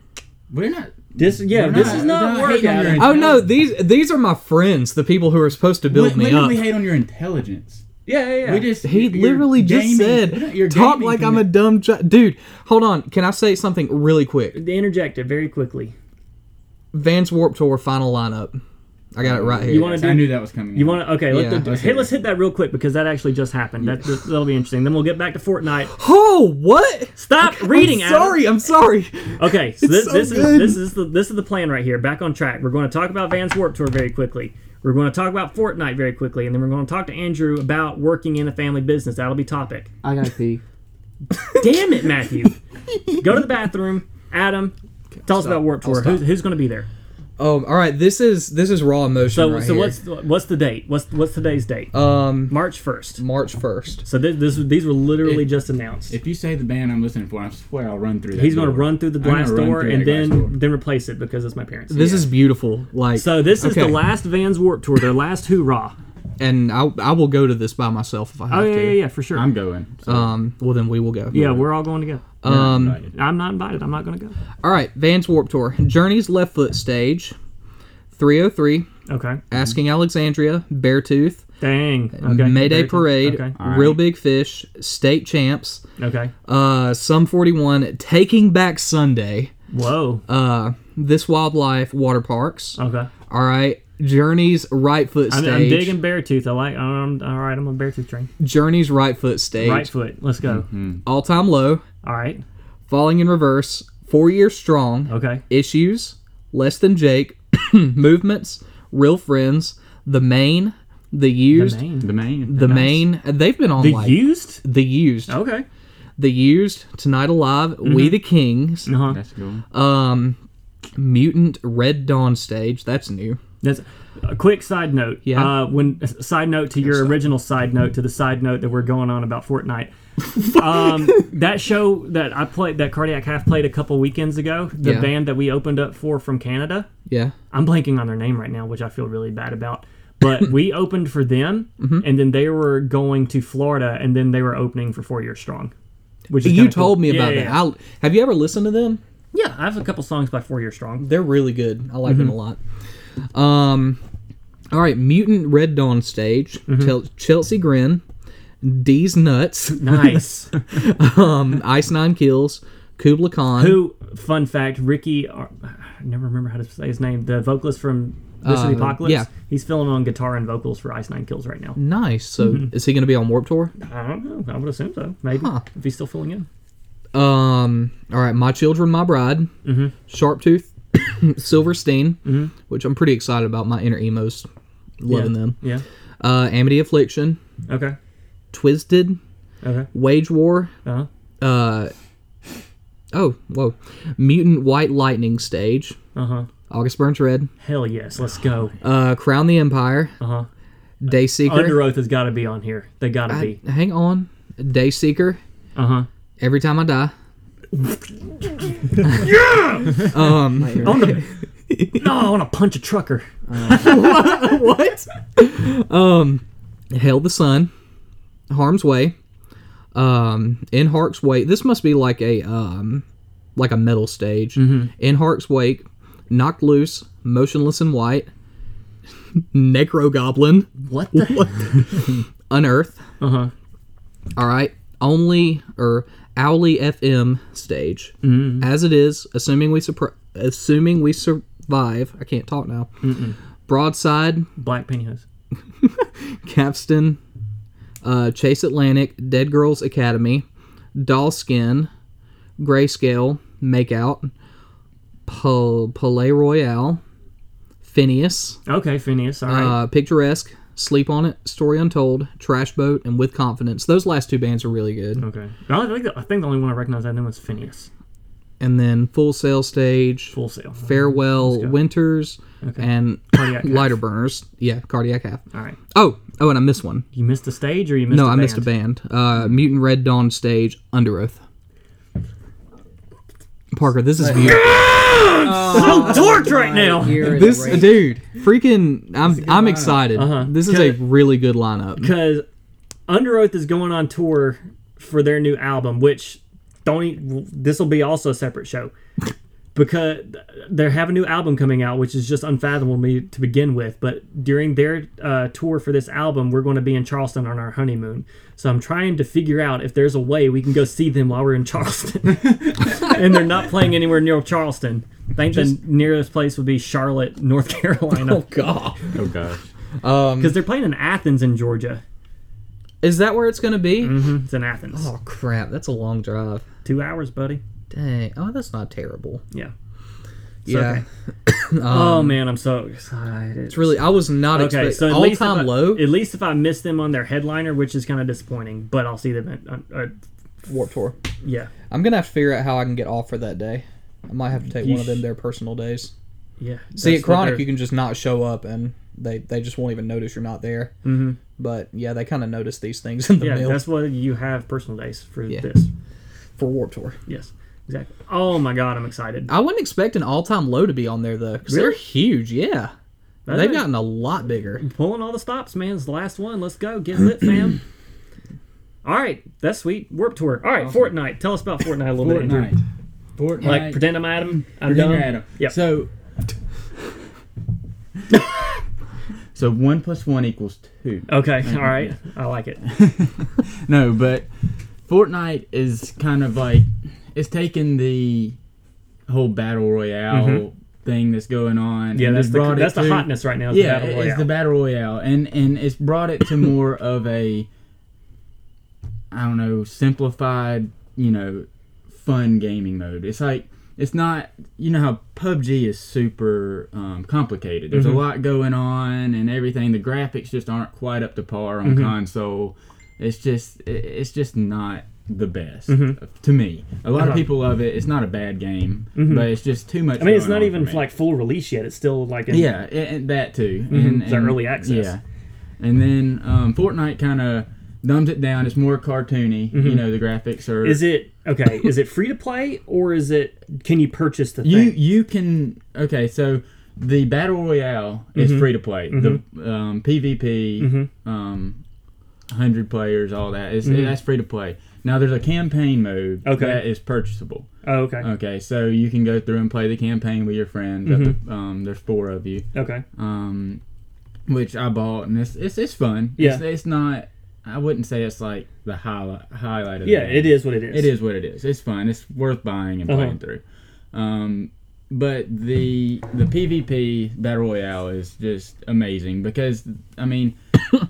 Speaker 2: We're not.
Speaker 4: This yeah,
Speaker 2: We're
Speaker 4: this
Speaker 2: not-
Speaker 4: is not
Speaker 2: we're not
Speaker 4: work,
Speaker 2: hating on your
Speaker 4: Adam.
Speaker 3: Oh no, these these are my friends, the people who are supposed to build
Speaker 2: when,
Speaker 3: me
Speaker 2: when
Speaker 3: up.
Speaker 2: did we hate on your intelligence?
Speaker 4: Yeah, yeah, yeah.
Speaker 2: We just
Speaker 3: He literally just
Speaker 2: gaming-
Speaker 3: said, "Talk like I'm a dumb child." Dude, hold on. Can I say something really quick?
Speaker 4: They interjected very quickly.
Speaker 3: Vans Warped Tour final lineup. I got it right here.
Speaker 4: You wanna do-
Speaker 2: I knew that was coming.
Speaker 4: You want to okay? Let
Speaker 3: Yeah,
Speaker 4: the,
Speaker 2: let's
Speaker 4: hey, let's hit that real quick because that actually just happened. That that'll be interesting. Then we'll get back to Fortnite.
Speaker 3: Oh, what?
Speaker 4: Stop reading,
Speaker 3: I'm
Speaker 4: Adam.
Speaker 3: sorry. I'm sorry.
Speaker 4: Okay, so this,
Speaker 3: so
Speaker 4: this is this is the this is the plan right here. Back on track. We're going to talk about Vans Warped Tour very quickly. We're going to talk about Fortnite very quickly, and then we're going to talk to Andrew about working in a family business. That'll be topic.
Speaker 1: I gotta pee.
Speaker 4: Damn it, Matthew! Go to the bathroom. Adam, tell us about
Speaker 3: Warped
Speaker 4: Tour. Who's, who's going to be there?
Speaker 3: Oh, all right. This is this is raw emotion.
Speaker 4: So
Speaker 3: right
Speaker 4: so
Speaker 3: here.
Speaker 4: what's what's the date? What's what's today's date?
Speaker 3: um
Speaker 4: March first.
Speaker 3: March first?
Speaker 4: So this, this these were literally just announced.
Speaker 2: If you say the band I'm listening for, I swear I'll run through. That
Speaker 4: He's going to
Speaker 2: door.
Speaker 4: run through the
Speaker 2: I'm gonna
Speaker 4: glass
Speaker 2: run
Speaker 4: door
Speaker 2: through
Speaker 4: and
Speaker 2: that glass
Speaker 4: then
Speaker 2: door.
Speaker 4: then replace it because it's my parents.
Speaker 3: This
Speaker 2: Yeah.
Speaker 3: is beautiful. Like
Speaker 4: So this is
Speaker 3: okay.
Speaker 4: the last Vans Warped Tour, their last hoorah.
Speaker 3: and I I will go to this by myself if I have
Speaker 4: Oh yeah,
Speaker 3: to.
Speaker 4: yeah, yeah, for sure.
Speaker 2: I'm going. So.
Speaker 3: Um. Well, then we will go.
Speaker 4: yeah, we're all going together.
Speaker 3: Um.
Speaker 2: Invited.
Speaker 4: I'm not invited. I'm not going to go.
Speaker 3: All right. Vans Warped Tour. Journey's left foot stage. 303.
Speaker 4: Okay.
Speaker 3: Asking Alexandria. Beartooth.
Speaker 4: Dang. Okay.
Speaker 3: Mayday
Speaker 4: Very.
Speaker 3: Parade.
Speaker 4: Okay.
Speaker 2: All Reel.
Speaker 3: Big Fish. State Champs.
Speaker 4: Okay.
Speaker 3: Uh. Sum 41. Taking Back Sunday.
Speaker 4: Whoa.
Speaker 3: Uh. This Wildlife Water Parks.
Speaker 4: Okay.
Speaker 3: All right. Journey's right foot
Speaker 4: I'm,
Speaker 3: stage.
Speaker 4: I'm digging Beartooth. I like. I'm, all right. I'm on Beartooth train.
Speaker 3: Journey's right foot stage.
Speaker 4: Right foot. Let's go.
Speaker 2: Mm-hmm.
Speaker 3: All time low.
Speaker 4: All right.
Speaker 3: Falling in reverse. Four years strong.
Speaker 4: Okay.
Speaker 3: Issues. Less than Jake. movements. Real friends. The Maine. The used.
Speaker 4: The Maine.
Speaker 2: the Maine.
Speaker 3: The Maine. They've been on
Speaker 4: The
Speaker 3: like
Speaker 4: used.
Speaker 3: the used.
Speaker 4: Okay.
Speaker 3: The used. Tonight alive. We the Kings.
Speaker 4: Uh huh.
Speaker 2: That's cool.
Speaker 3: Um. Mutant Red Dawn stage. That's new.
Speaker 4: That's a quick side note.
Speaker 3: Yeah.
Speaker 4: Uh, when side note to your original side note to the side note that we're going on about Fortnite. um, that show that I played, that Cardiac Half played a couple weekends ago, the
Speaker 3: Yeah.
Speaker 4: band that we opened up for from Canada.
Speaker 3: Yeah.
Speaker 4: I'm blanking on their name right now, which I feel really bad about. But we opened for them,
Speaker 3: Mm-hmm.
Speaker 4: and then they were going to Florida, and then they were opening for Four Years Strong. Which
Speaker 3: You
Speaker 4: kinda cool.
Speaker 3: told me about
Speaker 4: yeah,
Speaker 3: that.
Speaker 4: Yeah.
Speaker 3: I'll, have you ever listened to them?
Speaker 4: Yeah, I have a couple songs by Four Years Strong.
Speaker 3: They're really good. I like them
Speaker 4: Mm-hmm.
Speaker 3: a lot. Um, all right, Mutant Red Dawn stage.
Speaker 4: Mm-hmm.
Speaker 3: Chelsea Grin, Deez Nuts,
Speaker 4: Nice.
Speaker 3: um, Ice Nine Kills, Kublai Khan.
Speaker 4: Who? Fun fact: Ricky. I never remember how to say his name. The vocalist from This is
Speaker 3: Uh,
Speaker 4: the Apocalypse.
Speaker 3: yeah.
Speaker 4: He's filling on guitar and vocals for Ice Nine Kills right now.
Speaker 3: Nice. So
Speaker 4: Mm-hmm.
Speaker 3: is he going to be on Warped Tour?
Speaker 4: I don't know. I would assume so. Maybe
Speaker 3: Huh.
Speaker 4: if he's still filling in.
Speaker 3: Um. All right, My Children, My Bride,
Speaker 4: Mm-hmm.
Speaker 3: Sharptooth, Silverstein, mm-hmm. which I'm pretty excited about. My inner emos, loving
Speaker 4: yeah.
Speaker 3: them.
Speaker 4: Yeah.
Speaker 3: Uh, Amity Affliction,
Speaker 4: Okay.
Speaker 3: Twiztid,
Speaker 4: Okay.
Speaker 3: Wage War.
Speaker 4: Uh huh.
Speaker 3: Uh. Oh, whoa! Mutant White Lightning stage.
Speaker 4: Uh huh.
Speaker 3: August Burns Red.
Speaker 4: Hell yes. Let's go.
Speaker 3: Uh, Crown the Empire.
Speaker 4: Uh huh.
Speaker 3: Dayseeker.
Speaker 4: Under Oath has got to be on here. They got to be.
Speaker 3: hang on. Dayseeker.
Speaker 4: Uh huh.
Speaker 3: Every time I die. yeah.
Speaker 1: Um,
Speaker 4: I want to. no, I want to punch a trucker.
Speaker 3: what? um, Hail the Sun, Harm's Way, um, In Hearts Wake. This must be like a um, like a metal stage. In Hearts Wake, Knocked Loose, Motionless in White, Necro Goblin,
Speaker 4: What the?
Speaker 3: Unearth.
Speaker 4: Uh huh.
Speaker 3: All right, only or Owly FM stage. As it is, assuming we supr- assuming we survive. I can't talk now. Broadside,
Speaker 4: Black pantyhose.
Speaker 3: Capstan, uh, Chase Atlantic, Dead Girls Academy, Doll Skin, Grayscale, Makeout, Pal- Palaye Royale, Phinehas,
Speaker 4: Okay, Phinehas. All right.
Speaker 3: uh, Picturesque, Sleep on It, Story Untold, Trash Boat, and With Confidence. Those last two bands are really good.
Speaker 4: okay. I think, the, I think the only one I recognize that name was Phinehas.
Speaker 3: And then Full Sail Stage,
Speaker 4: Full Sail.
Speaker 3: Farewell
Speaker 4: go.
Speaker 3: Winters,
Speaker 4: Okay.
Speaker 3: and
Speaker 4: Cardiac Half.
Speaker 3: Lighter Burners. Yeah, Cardiac Half.
Speaker 4: All right.
Speaker 3: Oh, oh, and I missed one.
Speaker 4: You missed a stage or you missed
Speaker 3: No,
Speaker 4: a
Speaker 3: I
Speaker 4: band?
Speaker 3: missed a band. Uh, Mutant Red Dawn stage, Under Oath. Parker, this is beautiful.
Speaker 4: I'm torqued right now.
Speaker 1: You're
Speaker 3: this
Speaker 1: great.
Speaker 3: dude, freaking, I'm I'm excited.
Speaker 4: Uh-huh.
Speaker 3: This is a really good lineup.
Speaker 4: because Under Oath is going on tour for their new album, which don't eat. this will be also a separate show because they have a new album coming out, which is just unfathomable to me to begin with. But during their uh, tour for this album, we're going to be in Charleston on our honeymoon. So I'm trying to figure out if there's a way we can go see them while we're in Charleston, and they're not playing anywhere near Charleston. I think the nearest place would be Charlotte, North Carolina, Oh
Speaker 3: God.
Speaker 2: Oh gosh.
Speaker 3: Um,
Speaker 4: because they're playing in Athens in Georgia.
Speaker 3: Is that where it's gonna be?
Speaker 4: hmm It's in Athens.
Speaker 3: Oh crap, that's a long drive.
Speaker 4: Two hours, buddy.
Speaker 3: Dang. Oh, that's not terrible.
Speaker 4: Yeah.
Speaker 3: yeah.
Speaker 4: oh man, I'm so excited.
Speaker 3: It's really. I was not
Speaker 4: okay.
Speaker 3: expecting
Speaker 4: So at
Speaker 3: all
Speaker 4: least if
Speaker 3: time
Speaker 4: I-
Speaker 3: low.
Speaker 4: At least if I miss them on their headliner, which is kind of disappointing, but I'll see them at. Uh, uh,
Speaker 3: Warped Tour.
Speaker 4: yeah.
Speaker 3: I'm gonna have to figure out how I can get off for that day. I might have to take
Speaker 4: You
Speaker 3: one of them their personal days.
Speaker 4: Yeah.
Speaker 3: See,
Speaker 4: that's
Speaker 3: at Chronic, you can just not show up and they, they just won't even notice you're not there.
Speaker 4: Mhm.
Speaker 3: But yeah, they kind of notice these things in the
Speaker 4: Yeah,
Speaker 3: mail
Speaker 4: that's why you have personal days for
Speaker 3: Yeah.
Speaker 4: this.
Speaker 3: for Warped Tour.
Speaker 4: Yes, exactly. Oh my god, I'm excited.
Speaker 3: I wouldn't expect an all time low to be on there though, because they're huge. Yeah,
Speaker 4: That's
Speaker 3: they've
Speaker 4: right.
Speaker 3: gotten a lot bigger.
Speaker 4: pulling all the stops, man. It's the last one. Let's go. Get lit, fam. All right, that's sweet. Warped Tour. All right, Fortnite. Tell us about Fortnite a little bit. Andrew.
Speaker 2: Fortnite. Fortnite.
Speaker 4: Like pretend I'm Adam. I'm
Speaker 2: Pretend
Speaker 4: dumb.
Speaker 2: you're Adam.
Speaker 4: Yep.
Speaker 2: So. so one plus one equals two.
Speaker 4: Okay. All right. I like it.
Speaker 2: no, but Fortnite is kind of like it's taken the whole battle royale thing that's going on.
Speaker 4: Mm-hmm. Yeah,
Speaker 2: and
Speaker 4: that's the that's the hotness right now. Is
Speaker 2: Yeah,
Speaker 4: the battle
Speaker 2: it's
Speaker 4: royale.
Speaker 2: the battle royale, and and it's brought it to more of a I don't know simplified, you know, fun gaming mode. It's like it's not you know how PUBG is super um, complicated. There's
Speaker 4: Mhm.
Speaker 2: a lot going on and everything. The graphics just aren't quite up to par on
Speaker 4: Mhm.
Speaker 2: console. It's just it's just not the best
Speaker 4: Mhm.
Speaker 2: to me. A lot
Speaker 4: Uh-huh.
Speaker 2: of people love it. It's not a bad game,
Speaker 4: Mhm.
Speaker 2: but it's just too much.
Speaker 4: I mean, it's not even like full release yet. It's still like in,
Speaker 2: Yeah, and, that too.
Speaker 4: Mhm,
Speaker 2: And, and-
Speaker 4: early access.
Speaker 2: Yeah, and then um, Fortnite kind of dumbs it down. It's more cartoony.
Speaker 4: Mhm.
Speaker 2: You know, the graphics are.
Speaker 4: Is it okay? is it free to play or is it? Can you purchase the
Speaker 2: you
Speaker 4: thing?
Speaker 2: you can okay? So the battle royale is
Speaker 4: Mhm.
Speaker 2: free to play. The um, PvP,
Speaker 4: Mhm.
Speaker 2: um, hundred players, all that is
Speaker 4: Mhm.
Speaker 2: that's free to play. Now there's a campaign mode
Speaker 4: Okay.
Speaker 2: that is purchasable.
Speaker 4: Oh, okay.
Speaker 2: Okay, so you can go through and play the campaign with your friends.
Speaker 4: Mm-hmm.
Speaker 2: to- um, there's four of you.
Speaker 4: Okay.
Speaker 2: um, which I bought, and it's it's, it's fun.
Speaker 4: Yeah.
Speaker 2: It's, it's not. I wouldn't say it's like the highlight highlight of the
Speaker 4: Yeah, it is what it is.
Speaker 2: It is what it is. It's fun. It's worth buying and
Speaker 4: Uh-huh.
Speaker 2: playing through. Um, but the the PvP battle royale is just amazing because I mean.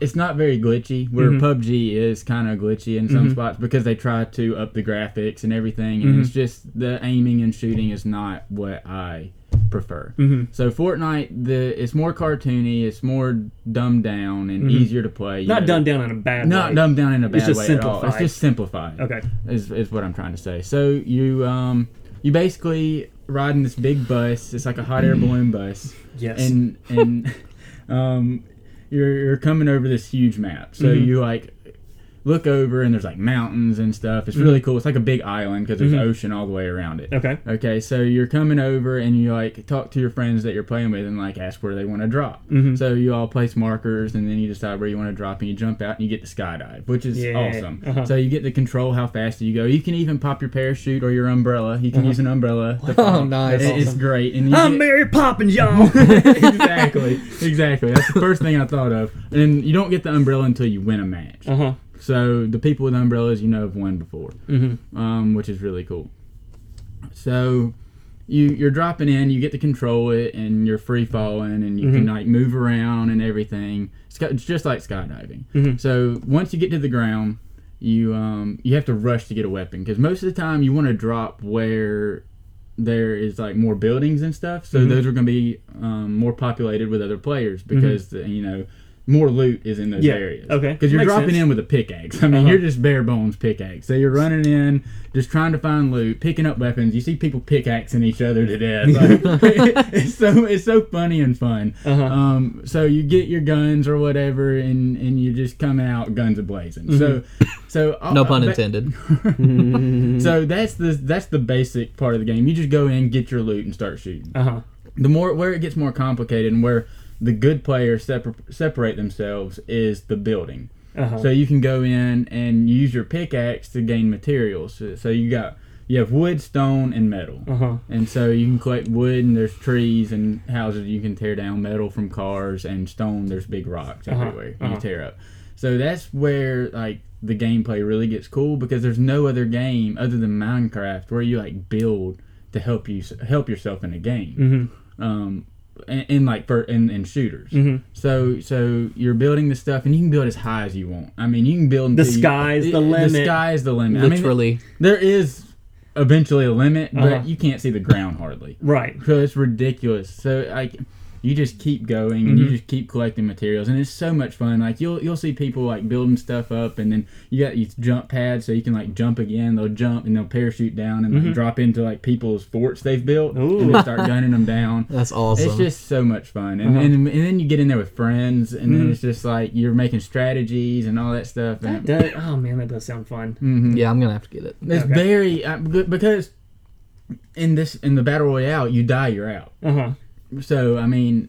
Speaker 2: It's not very glitchy, where
Speaker 4: Mhm.
Speaker 2: PUBG is kind of glitchy in some
Speaker 4: Mhm.
Speaker 2: spots because they try to up the graphics and everything, and
Speaker 4: Mhm.
Speaker 2: it's just the aiming and shooting is not what I prefer.
Speaker 4: Mm-hmm.
Speaker 2: So Fortnite, the it's more cartoony, it's more dumbed down and
Speaker 4: Mhm.
Speaker 2: easier to play.
Speaker 4: Not
Speaker 2: know.
Speaker 4: dumbed down in a bad
Speaker 2: Not
Speaker 4: way.
Speaker 2: dumbed down in a bad
Speaker 4: just
Speaker 2: way at all. It's just simplified.
Speaker 4: Okay.
Speaker 2: Is is what I'm trying to say. So you um you basically ride in this big bus. It's like a hot air balloon bus,
Speaker 4: Yes.
Speaker 2: and and um you're you're coming over this huge map. So
Speaker 4: Mhm.
Speaker 2: you like look over and there's like mountains and stuff. It's really cool. It's like a big island because there's
Speaker 4: Mhm.
Speaker 2: ocean all the way around it.
Speaker 4: okay.
Speaker 2: Okay, so you're coming over and you like talk to your friends that you're playing with and like ask where they want to drop.
Speaker 4: Mhm.
Speaker 2: So you all place markers and then you decide where you want to drop and you jump out and you get to skydive, which is
Speaker 4: Yeah,
Speaker 2: awesome.
Speaker 4: uh-huh.
Speaker 2: So you get to control how fast you go. You can even pop your parachute or your umbrella. You can
Speaker 4: Uh-huh.
Speaker 2: use an umbrella. to
Speaker 3: Oh, nice.
Speaker 2: It- It's
Speaker 4: Awesome.
Speaker 2: great. And you
Speaker 4: I'm
Speaker 2: get-
Speaker 4: Mary Poppins, y'all.
Speaker 2: exactly, exactly. That's the first thing I thought of. And you don't get the umbrella until you win a match.
Speaker 4: uh huh.
Speaker 2: So the people with umbrellas, you know, have won before
Speaker 4: Mm-hmm.
Speaker 2: um, which is really cool. So you you're dropping in, you get to control it, and you're free falling, and you can
Speaker 4: Mhm.
Speaker 2: like move around and everything. It's, it's just like skydiving.
Speaker 4: Mhm.
Speaker 2: So once you get to the ground, you um you have to rush to get a weapon because most of the time you want to drop where there is like more buildings and stuff. So
Speaker 4: Mhm.
Speaker 2: those are going to be um, more populated with other players because the, you know more loot is in those
Speaker 4: Yeah,
Speaker 2: areas.
Speaker 4: okay.
Speaker 2: Because you're
Speaker 4: Makes
Speaker 2: dropping
Speaker 4: sense.
Speaker 2: in with a pickaxe. I mean,
Speaker 4: Uh-huh.
Speaker 2: you're just bare bones pickaxe. So you're running in, just trying to find loot, picking up weapons. You see people pickaxing each other to death. Like, it's so it's so funny and fun.
Speaker 4: Uh-huh.
Speaker 2: Um, so you get your guns or whatever, and and you just come out guns a blazing. So so
Speaker 3: No
Speaker 2: uh,
Speaker 3: pun
Speaker 2: but-
Speaker 3: intended.
Speaker 2: so that's the that's the basic part of the game. You just go in, get your loot, and start shooting.
Speaker 4: Uh huh.
Speaker 2: The more where it gets more complicated and where the good players separ- separate themselves is the building.
Speaker 4: Uh huh.
Speaker 2: So you can go in and use your pickaxe to gain materials. So, so you got you have wood, stone, and metal.
Speaker 4: Uh huh.
Speaker 2: And so you can collect wood and there's trees and houses you can tear down, metal from cars and stone there's big rocks
Speaker 4: Uh-huh,
Speaker 2: everywhere
Speaker 4: uh-huh.
Speaker 2: you tear up. So that's where like the gameplay really gets cool because there's no other game other than Minecraft where you like build to help you help yourself in a game.
Speaker 4: Mm-hmm.
Speaker 2: Um in, in like for in, in shooters.
Speaker 4: Mm-hmm.
Speaker 2: So so you're building the stuff and you can build as high as you want. I mean, you can build
Speaker 4: The
Speaker 2: until you-
Speaker 4: sky's the
Speaker 2: it-
Speaker 4: limit.
Speaker 2: The sky is the limit. I mean,
Speaker 3: Literally.
Speaker 2: there is eventually a limit, but
Speaker 4: Uh-huh.
Speaker 2: you can't see the ground hardly.
Speaker 4: Right.
Speaker 2: So it's ridiculous. So like you just keep going and
Speaker 4: Mm-hmm.
Speaker 2: you just keep collecting materials, and it's so much fun. Like you'll you'll see people like building stuff up, and then you got these jump pads so you can like jump again. They'll jump and they'll parachute down and like, drop into like people's forts they've built,
Speaker 4: Mm-hmm. Ooh.
Speaker 2: and they start gunning them down.
Speaker 3: That's awesome.
Speaker 2: It's just so much fun, and,
Speaker 4: Uh-huh.
Speaker 2: and, and then you get in there with friends, and
Speaker 4: Mm-hmm.
Speaker 2: then it's just like you're making strategies and all that stuff. And
Speaker 4: That- oh man, that does sound fun.
Speaker 2: Mhm.
Speaker 3: yeah, I'm gonna have to get it.
Speaker 2: it's
Speaker 4: Okay.
Speaker 2: very uh, because in this in the battle royale, you die, you're out.
Speaker 4: Uh huh.
Speaker 2: So I mean,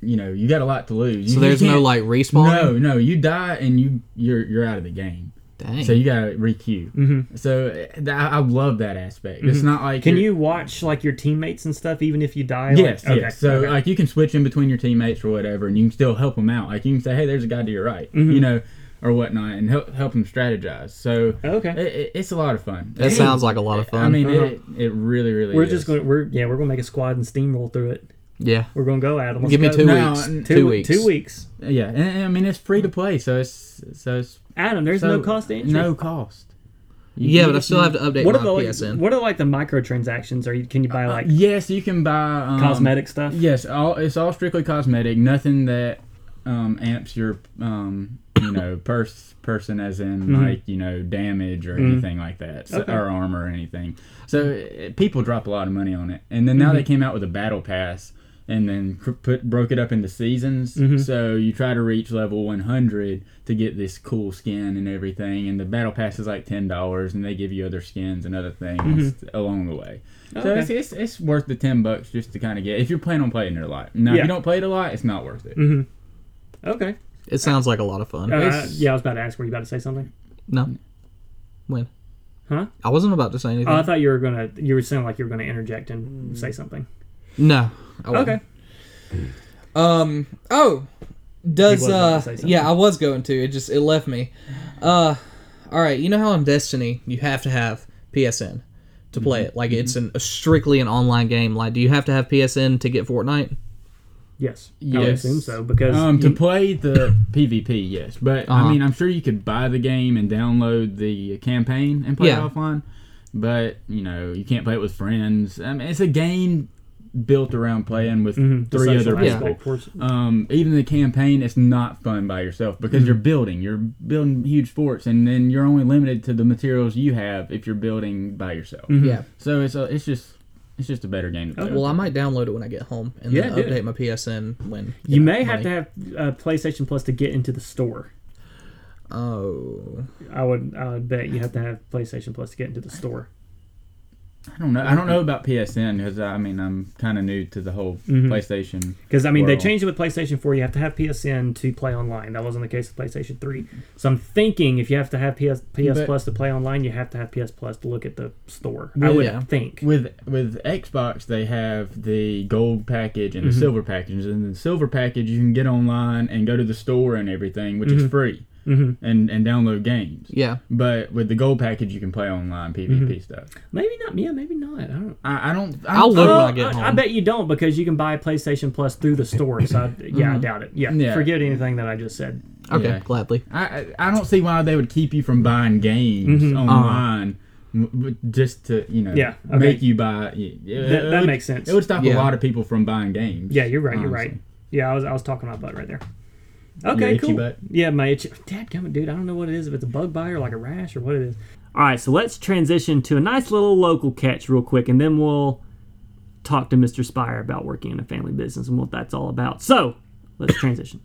Speaker 2: you know, you got a lot to lose.
Speaker 3: So there's
Speaker 2: you
Speaker 3: no
Speaker 2: can't-
Speaker 3: like respawn.
Speaker 2: no, no, you die and you you're you're out of the game.
Speaker 3: Dang.
Speaker 2: So you gotta requeue.
Speaker 4: Mm-hmm.
Speaker 2: So th- I, I love that aspect. It's not like
Speaker 4: Can
Speaker 2: you're-
Speaker 4: watch like your teammates and stuff even if you die?
Speaker 2: Yes,
Speaker 4: like,
Speaker 2: yes. So
Speaker 4: okay.
Speaker 2: like you can switch in between your teammates or whatever, and you can still help them out. Like you can say, "Hey, there's a guy to your right,"
Speaker 4: Mm-hmm.
Speaker 2: you know, or whatnot, and help help them strategize. So
Speaker 4: Okay.
Speaker 2: it, it, it's a lot of fun.
Speaker 3: that sounds like a lot of fun.
Speaker 2: I mean,
Speaker 4: Uh-huh.
Speaker 2: it, it really, really.
Speaker 4: we're
Speaker 2: is.
Speaker 4: just going. to We're yeah. We're going to make a squad and steamroll through it.
Speaker 3: yeah.
Speaker 4: We're going to go at them.
Speaker 3: Give me two
Speaker 2: No,
Speaker 3: weeks.
Speaker 2: n-
Speaker 3: Two,
Speaker 4: Two,
Speaker 3: weeks.
Speaker 4: Two weeks.
Speaker 2: Yeah, and, and, I mean it's free to play, so it's so it's
Speaker 4: Adam, there's
Speaker 2: so
Speaker 4: no cost to entry.
Speaker 2: No cost. You-
Speaker 3: Yeah, but I still have to update
Speaker 4: What
Speaker 3: my
Speaker 4: are the like,
Speaker 3: PSN.
Speaker 4: what are like the microtransactions? Are you can you buy like
Speaker 2: Yes, you can buy um,
Speaker 4: cosmetic stuff?
Speaker 2: Yes, all it's all strictly cosmetic. Nothing that um, amps your um, you know pers- person as in
Speaker 4: Mhm.
Speaker 2: like you know damage or
Speaker 4: Mhm.
Speaker 2: anything like that, so,
Speaker 4: Okay.
Speaker 2: or armor or anything. So uh, people drop a lot of money on it, and then now
Speaker 4: Mm-hmm.
Speaker 2: they came out with a battle pass. And then cr- put broke it up into seasons,
Speaker 4: Mhm.
Speaker 2: so you try to reach level 100 to get this cool skin and everything. And the battle pass is like ten dollars, and they give you other skins and other things along the way. So
Speaker 4: Mm-hmm. Okay.
Speaker 2: it's, it's, it's worth the ten bucks just to kind of get if you're planning on playing it a lot. Now,
Speaker 4: Yeah.
Speaker 2: if you don't play it a lot, it's not worth it.
Speaker 4: Mm-hmm. Okay.
Speaker 3: It sounds like a lot of fun.
Speaker 4: Uh,
Speaker 2: It's-
Speaker 4: yeah, I was about to ask. Were you about to say something?
Speaker 3: no. When?
Speaker 4: Huh?
Speaker 3: I wasn't about to say anything.
Speaker 4: Oh, I thought you were gonna. You were sounding like you were gonna interject and say something.
Speaker 3: no. I wasn't.
Speaker 4: Okay.
Speaker 3: Um. Oh. Does
Speaker 4: was about
Speaker 3: uh?
Speaker 4: to say something.
Speaker 3: Yeah, I was going to. It just it left me. Uh. All right. You know how in Destiny you have to have PSN to play
Speaker 4: Mm-hmm.
Speaker 3: it. Like it's an a strictly an online game. Like, do you have to have PSN to get Fortnite?
Speaker 4: Yes. I would
Speaker 2: Yes.
Speaker 4: assume so because
Speaker 2: Um, to
Speaker 4: you-
Speaker 2: play the PvP, yes, but
Speaker 3: Uh-huh.
Speaker 2: I mean, I'm sure you could buy the game and download the campaign and play
Speaker 3: Yeah.
Speaker 2: it offline. But you know, you can't play it with friends. I mean, it's a game built around playing with
Speaker 4: Mhm,
Speaker 2: three other
Speaker 4: aspect
Speaker 2: people.
Speaker 4: portion.
Speaker 2: Um, even the campaign, it's not fun by yourself because you're building. You're building huge forts, and then you're only limited to the materials you have if you're building by yourself.
Speaker 4: Mhm.
Speaker 3: Yeah.
Speaker 2: So it's a, it's just it's just a better game to play.
Speaker 3: Well, I might download it when I get home and
Speaker 4: Yeah,
Speaker 3: then
Speaker 4: do it.
Speaker 3: update my PSN when
Speaker 4: You
Speaker 3: know,
Speaker 4: may have to have uh, PlayStation Plus to get into the store.
Speaker 3: Oh.
Speaker 4: I would. I would bet you have to have PlayStation Plus to get into the store.
Speaker 2: I don't know. I don't know about PSN because I mean I'm kind of new to the whole
Speaker 4: Mhm.
Speaker 2: PlayStation.
Speaker 4: Because I mean, they changed it with PlayStation 4. You have to have PSN to play online. That wasn't the case with PlayStation 3. So I'm thinking if you have to have PS PS
Speaker 2: But-
Speaker 4: Plus to play online, you have to have PS Plus to look at the store. I would
Speaker 3: yeah.
Speaker 4: think.
Speaker 2: With with Xbox, they have the gold package and the
Speaker 4: Mhm.
Speaker 2: silver package. And the silver package you can get online and go to the store and everything, which is
Speaker 4: Mhm.
Speaker 2: free,
Speaker 4: hmm
Speaker 2: and and download games.
Speaker 3: Yeah.
Speaker 2: But with the gold package, you can play online PvP
Speaker 4: Mhm.
Speaker 2: stuff.
Speaker 4: Maybe not. Yeah, maybe not. I don't.
Speaker 2: I, I don't. I
Speaker 3: I'll
Speaker 2: don't-
Speaker 3: look when I get
Speaker 4: I,
Speaker 3: home.
Speaker 4: bet you don't because you can buy PlayStation Plus through the store. So I, yeah, I
Speaker 3: Mhm.
Speaker 4: doubt it. Yeah,
Speaker 2: Yeah.
Speaker 4: forget anything that I just said.
Speaker 3: Okay.
Speaker 2: Yeah.
Speaker 3: Gladly.
Speaker 2: I, I I don't see why they would keep you from buying games
Speaker 4: Mhm.
Speaker 2: online. m- w- Just to you know,
Speaker 4: Yeah, okay.
Speaker 2: make you buy. It,
Speaker 4: That, that
Speaker 2: would-
Speaker 4: makes sense.
Speaker 2: It would stop
Speaker 3: Yeah.
Speaker 2: a lot of people from buying games.
Speaker 4: Yeah, you're right. You're right. Yeah, I was I was talking about butt right there.
Speaker 2: Your
Speaker 4: Okay, cool.
Speaker 2: butt?
Speaker 4: Yeah, my itchy. Dad, come dude. I don't know what it is. If it's a bug bite or like a rash or what it is. All right, so let's transition to a nice little local catch real quick, and then we'll talk to Mr. Spire about working in a family business and what that's all about. So let's transition.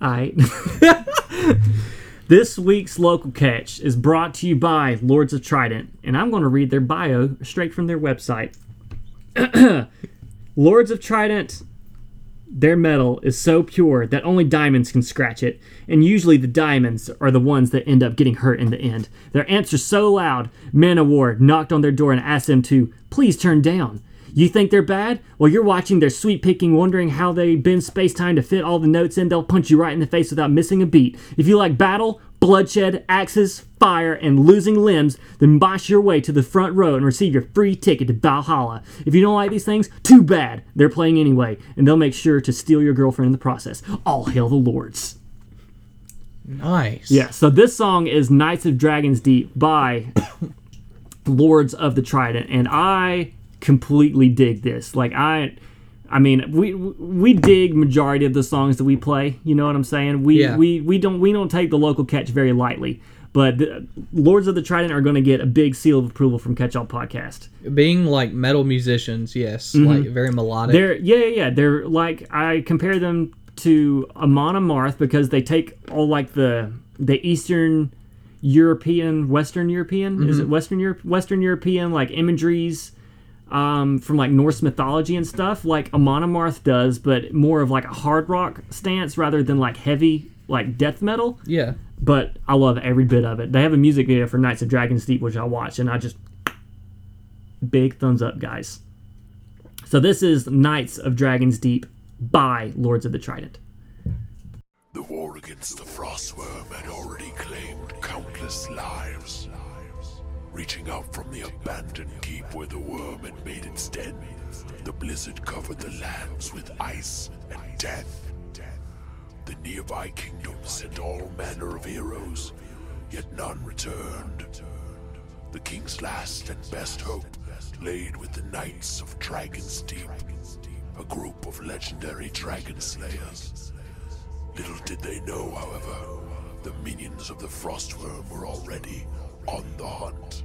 Speaker 4: All right. This week's local catch is brought to you by Lords of Trident, and I'm going to read their bio straight from their website. Lords of Trident, their metal is so pure that only diamonds can scratch it, and usually the diamonds are the ones that end up getting hurt in the end. Their amps are so loud, Manowar knocked on their door and asked them to please turn down. You think they're bad? Well, you're watching their sweet picking, wondering how they bend space time to fit all the notes in. They'll punch you right in the face without missing a beat. If you like battle, bloodshed, axes, fire, and losing limbs, then bosh your way to the front row and receive your free ticket to Valhalla. If you don't like these things, too bad. They're playing anyway, and they'll make sure to steal your girlfriend in the process. All hail the lords.
Speaker 3: Nice.
Speaker 4: Yeah, so this song is Knights of Dragons Deep by Lords of the Trident, and I completely dig this. Like I, I mean, we we dig majority of the songs that we play. You know what I'm saying? We
Speaker 3: Yeah.
Speaker 4: we we don't we don't take the local catch very lightly. But the, Lords of the Trident are going to get a big seal of approval from Catch All Podcast.
Speaker 3: Being like metal musicians, yes, mm-hmm. like very melodic.
Speaker 4: They're yeah yeah yeah. They're like I compare them to Amon Amarth because they take all like the the Eastern European, Western European is it mm-hmm. Western Europe Western European like imageries um, from like Norse mythology and stuff like Amon Amarth does, but more of like a hard rock stance rather than like heavy like death metal.
Speaker 3: yeah.
Speaker 4: But I love every bit of it. They have a music video for Knights of Dragons Deep, which I watched, and I just big thumbs up, guys. So this is Knights of Dragons Deep by Lords of the Trident.
Speaker 5: The war against the Frostworm had already claimed countless lives. Reaching out from the abandoned keep where the worm had made its den, the blizzard covered the lands with ice and death. The nearby kingdoms sent all manner of heroes, yet none returned. The king's last and best hope laid with the Knights of Dragon's Deep, a group of legendary dragon slayers. Little did they know, however, the minions of the Frostworm were already on the hunt.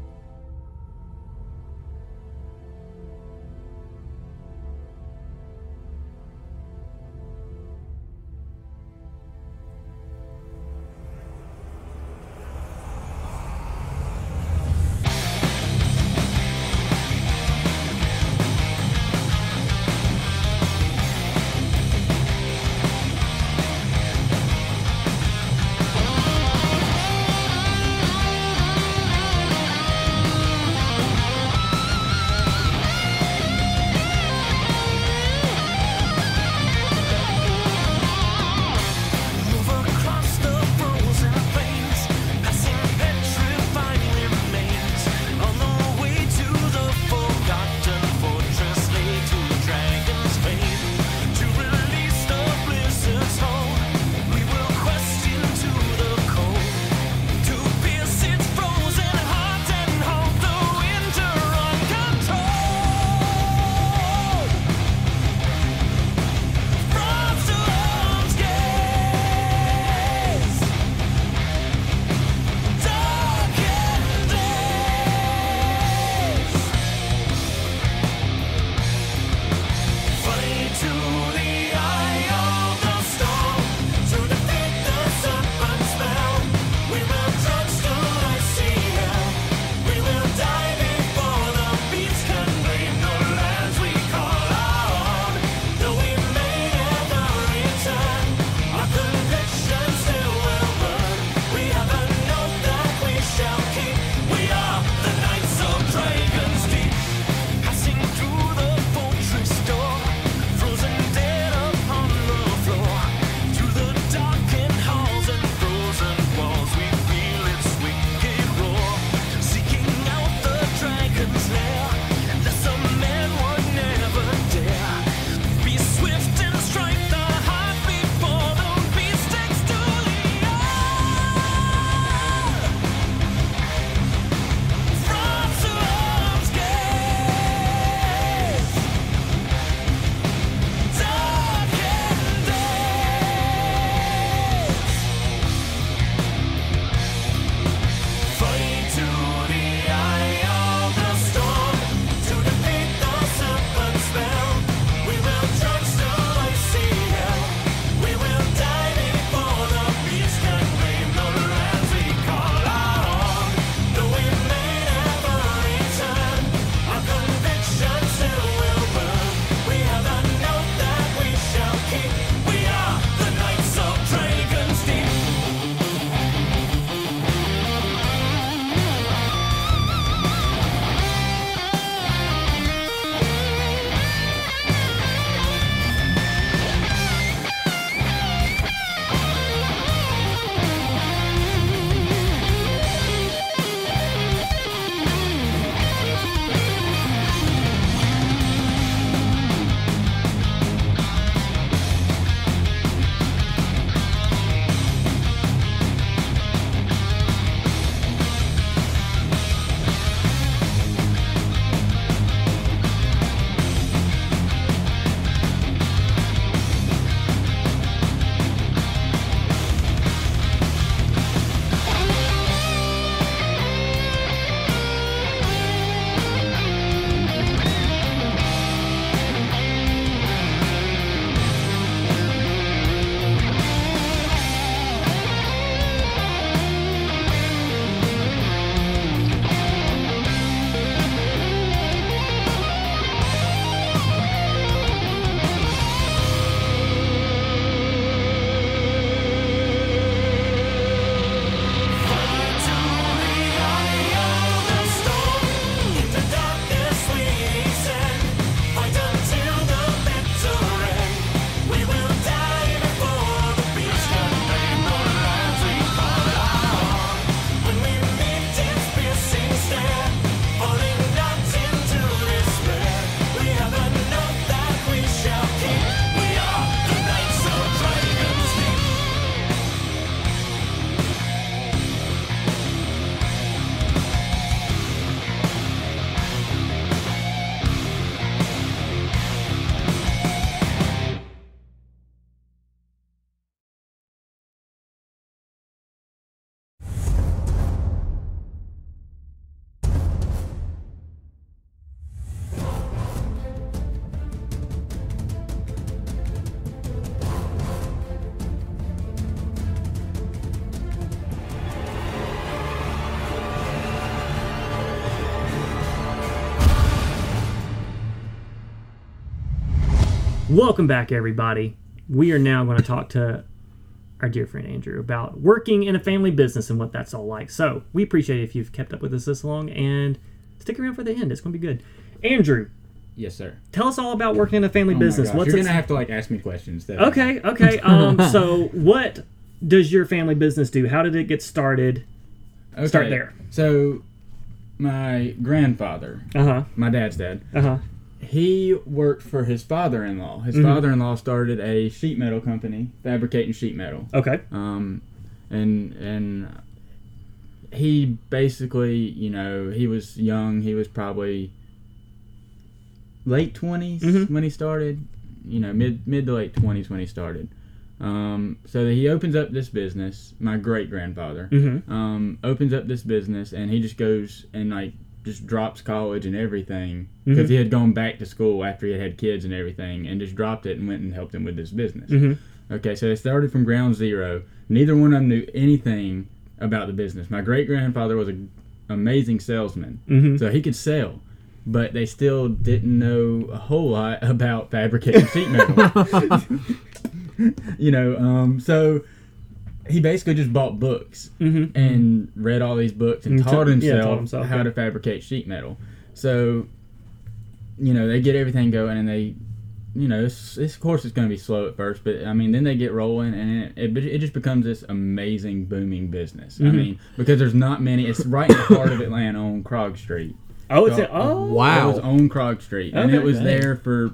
Speaker 4: Welcome back, everybody. We are now going to talk to our dear friend Andrew about working in a family business and what that's all like. So we appreciate it if you've kept up with us this long and stick around for the end. It's going to be good. Andrew,
Speaker 2: Yes, sir.
Speaker 4: tell us all about working in a family
Speaker 2: Oh
Speaker 4: business. What's
Speaker 2: You're gonna have to like ask me questions. That
Speaker 4: Okay, okay. Um, so what does your family business do? How did it get started?
Speaker 2: Okay.
Speaker 4: Start there.
Speaker 2: So, my grandfather,
Speaker 4: Uh huh.
Speaker 2: my dad's dad,
Speaker 4: Uh huh.
Speaker 2: He worked for his father-in-law. His
Speaker 4: Mhm.
Speaker 2: father-in-law started a sheet metal company, fabricating sheet metal.
Speaker 4: Okay.
Speaker 2: Um, and and he basically, you know, he was young. He was probably late 20s
Speaker 4: Mhm.
Speaker 2: when he started. You know, mid mid to late twenties when he started. Um, so he opens up this business. My great grandfather
Speaker 4: Mm-hmm.
Speaker 2: um, opens up this business, and he just goes and like just drops college and everything because
Speaker 4: Mhm.
Speaker 2: he had gone back to school after he had had kids and everything, and just dropped it and went and helped him with this business.
Speaker 4: Mm-hmm.
Speaker 2: Okay, so they started from ground zero. Neither one of them knew anything about the business. My great grandfather was an amazing salesman,
Speaker 4: Mm-hmm.
Speaker 2: so he could sell, but they still didn't know a whole lot about fabricating sheet metal. you know, um, so he basically just bought books
Speaker 4: Mm-hmm.
Speaker 2: and read all these books and
Speaker 4: And
Speaker 2: taught
Speaker 4: took- yeah,
Speaker 2: himself,
Speaker 4: taught himself,
Speaker 2: how
Speaker 4: yeah.
Speaker 2: to fabricate sheet metal. So, you know, they get everything going and they, you know, it's, it's of course it's going to be slow at first, but I mean, then they get rolling and it, it, it just becomes this amazing booming business. I
Speaker 4: Mhm.
Speaker 2: mean, because there's not many. It's right in the heart of Atlanta on Krog Street.
Speaker 4: Oh, it's
Speaker 2: So-
Speaker 4: a, oh
Speaker 3: Wow.
Speaker 2: It was on Krog Street, and
Speaker 4: Okay.
Speaker 2: it was
Speaker 3: Dang.
Speaker 2: there for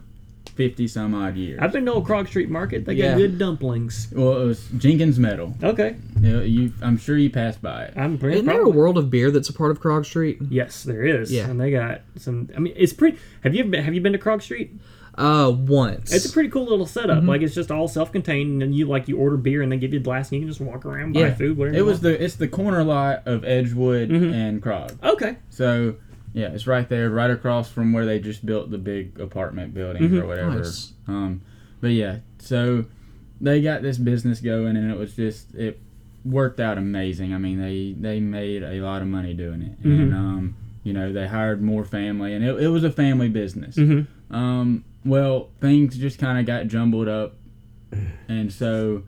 Speaker 2: fifty some odd years.
Speaker 4: I've been to Old Krog Street Market. They
Speaker 3: Yeah.
Speaker 4: got good dumplings.
Speaker 2: well, it was Jenkins Metal.
Speaker 4: Okay,
Speaker 2: You, know, you I'm sure you passed by it.
Speaker 4: I'm pretty.
Speaker 3: Isn't there a world of beer that's a part of Krog Street?
Speaker 4: Yes, there is.
Speaker 3: Yeah.
Speaker 4: and they got some. I mean, it's pretty. Have you been? Have you been to Krog Street?
Speaker 3: Uh, once.
Speaker 4: It's a pretty cool little setup.
Speaker 3: Mm-hmm.
Speaker 4: Like it's just all self-contained, and you like you order beer, and they give you a glass, and you can just walk around, buy
Speaker 3: Yeah.
Speaker 4: food, whatever.
Speaker 2: It
Speaker 4: you
Speaker 2: was
Speaker 4: want.
Speaker 2: the it's the corner lot of Edgewood
Speaker 4: Mhm.
Speaker 2: and Krog.
Speaker 4: okay.
Speaker 2: So yeah, it's right there, right across from where they just built the big apartment buildings
Speaker 4: Mhm.
Speaker 2: or whatever.
Speaker 3: Nice.
Speaker 2: Um, but yeah, so they got this business going, and it was just it worked out amazing. I mean, they they made a lot of money doing it, and
Speaker 4: Mhm.
Speaker 2: um, you know they hired more family, and it, it was a family business.
Speaker 4: Mm-hmm.
Speaker 2: Um, well, things just kind of got jumbled up, and so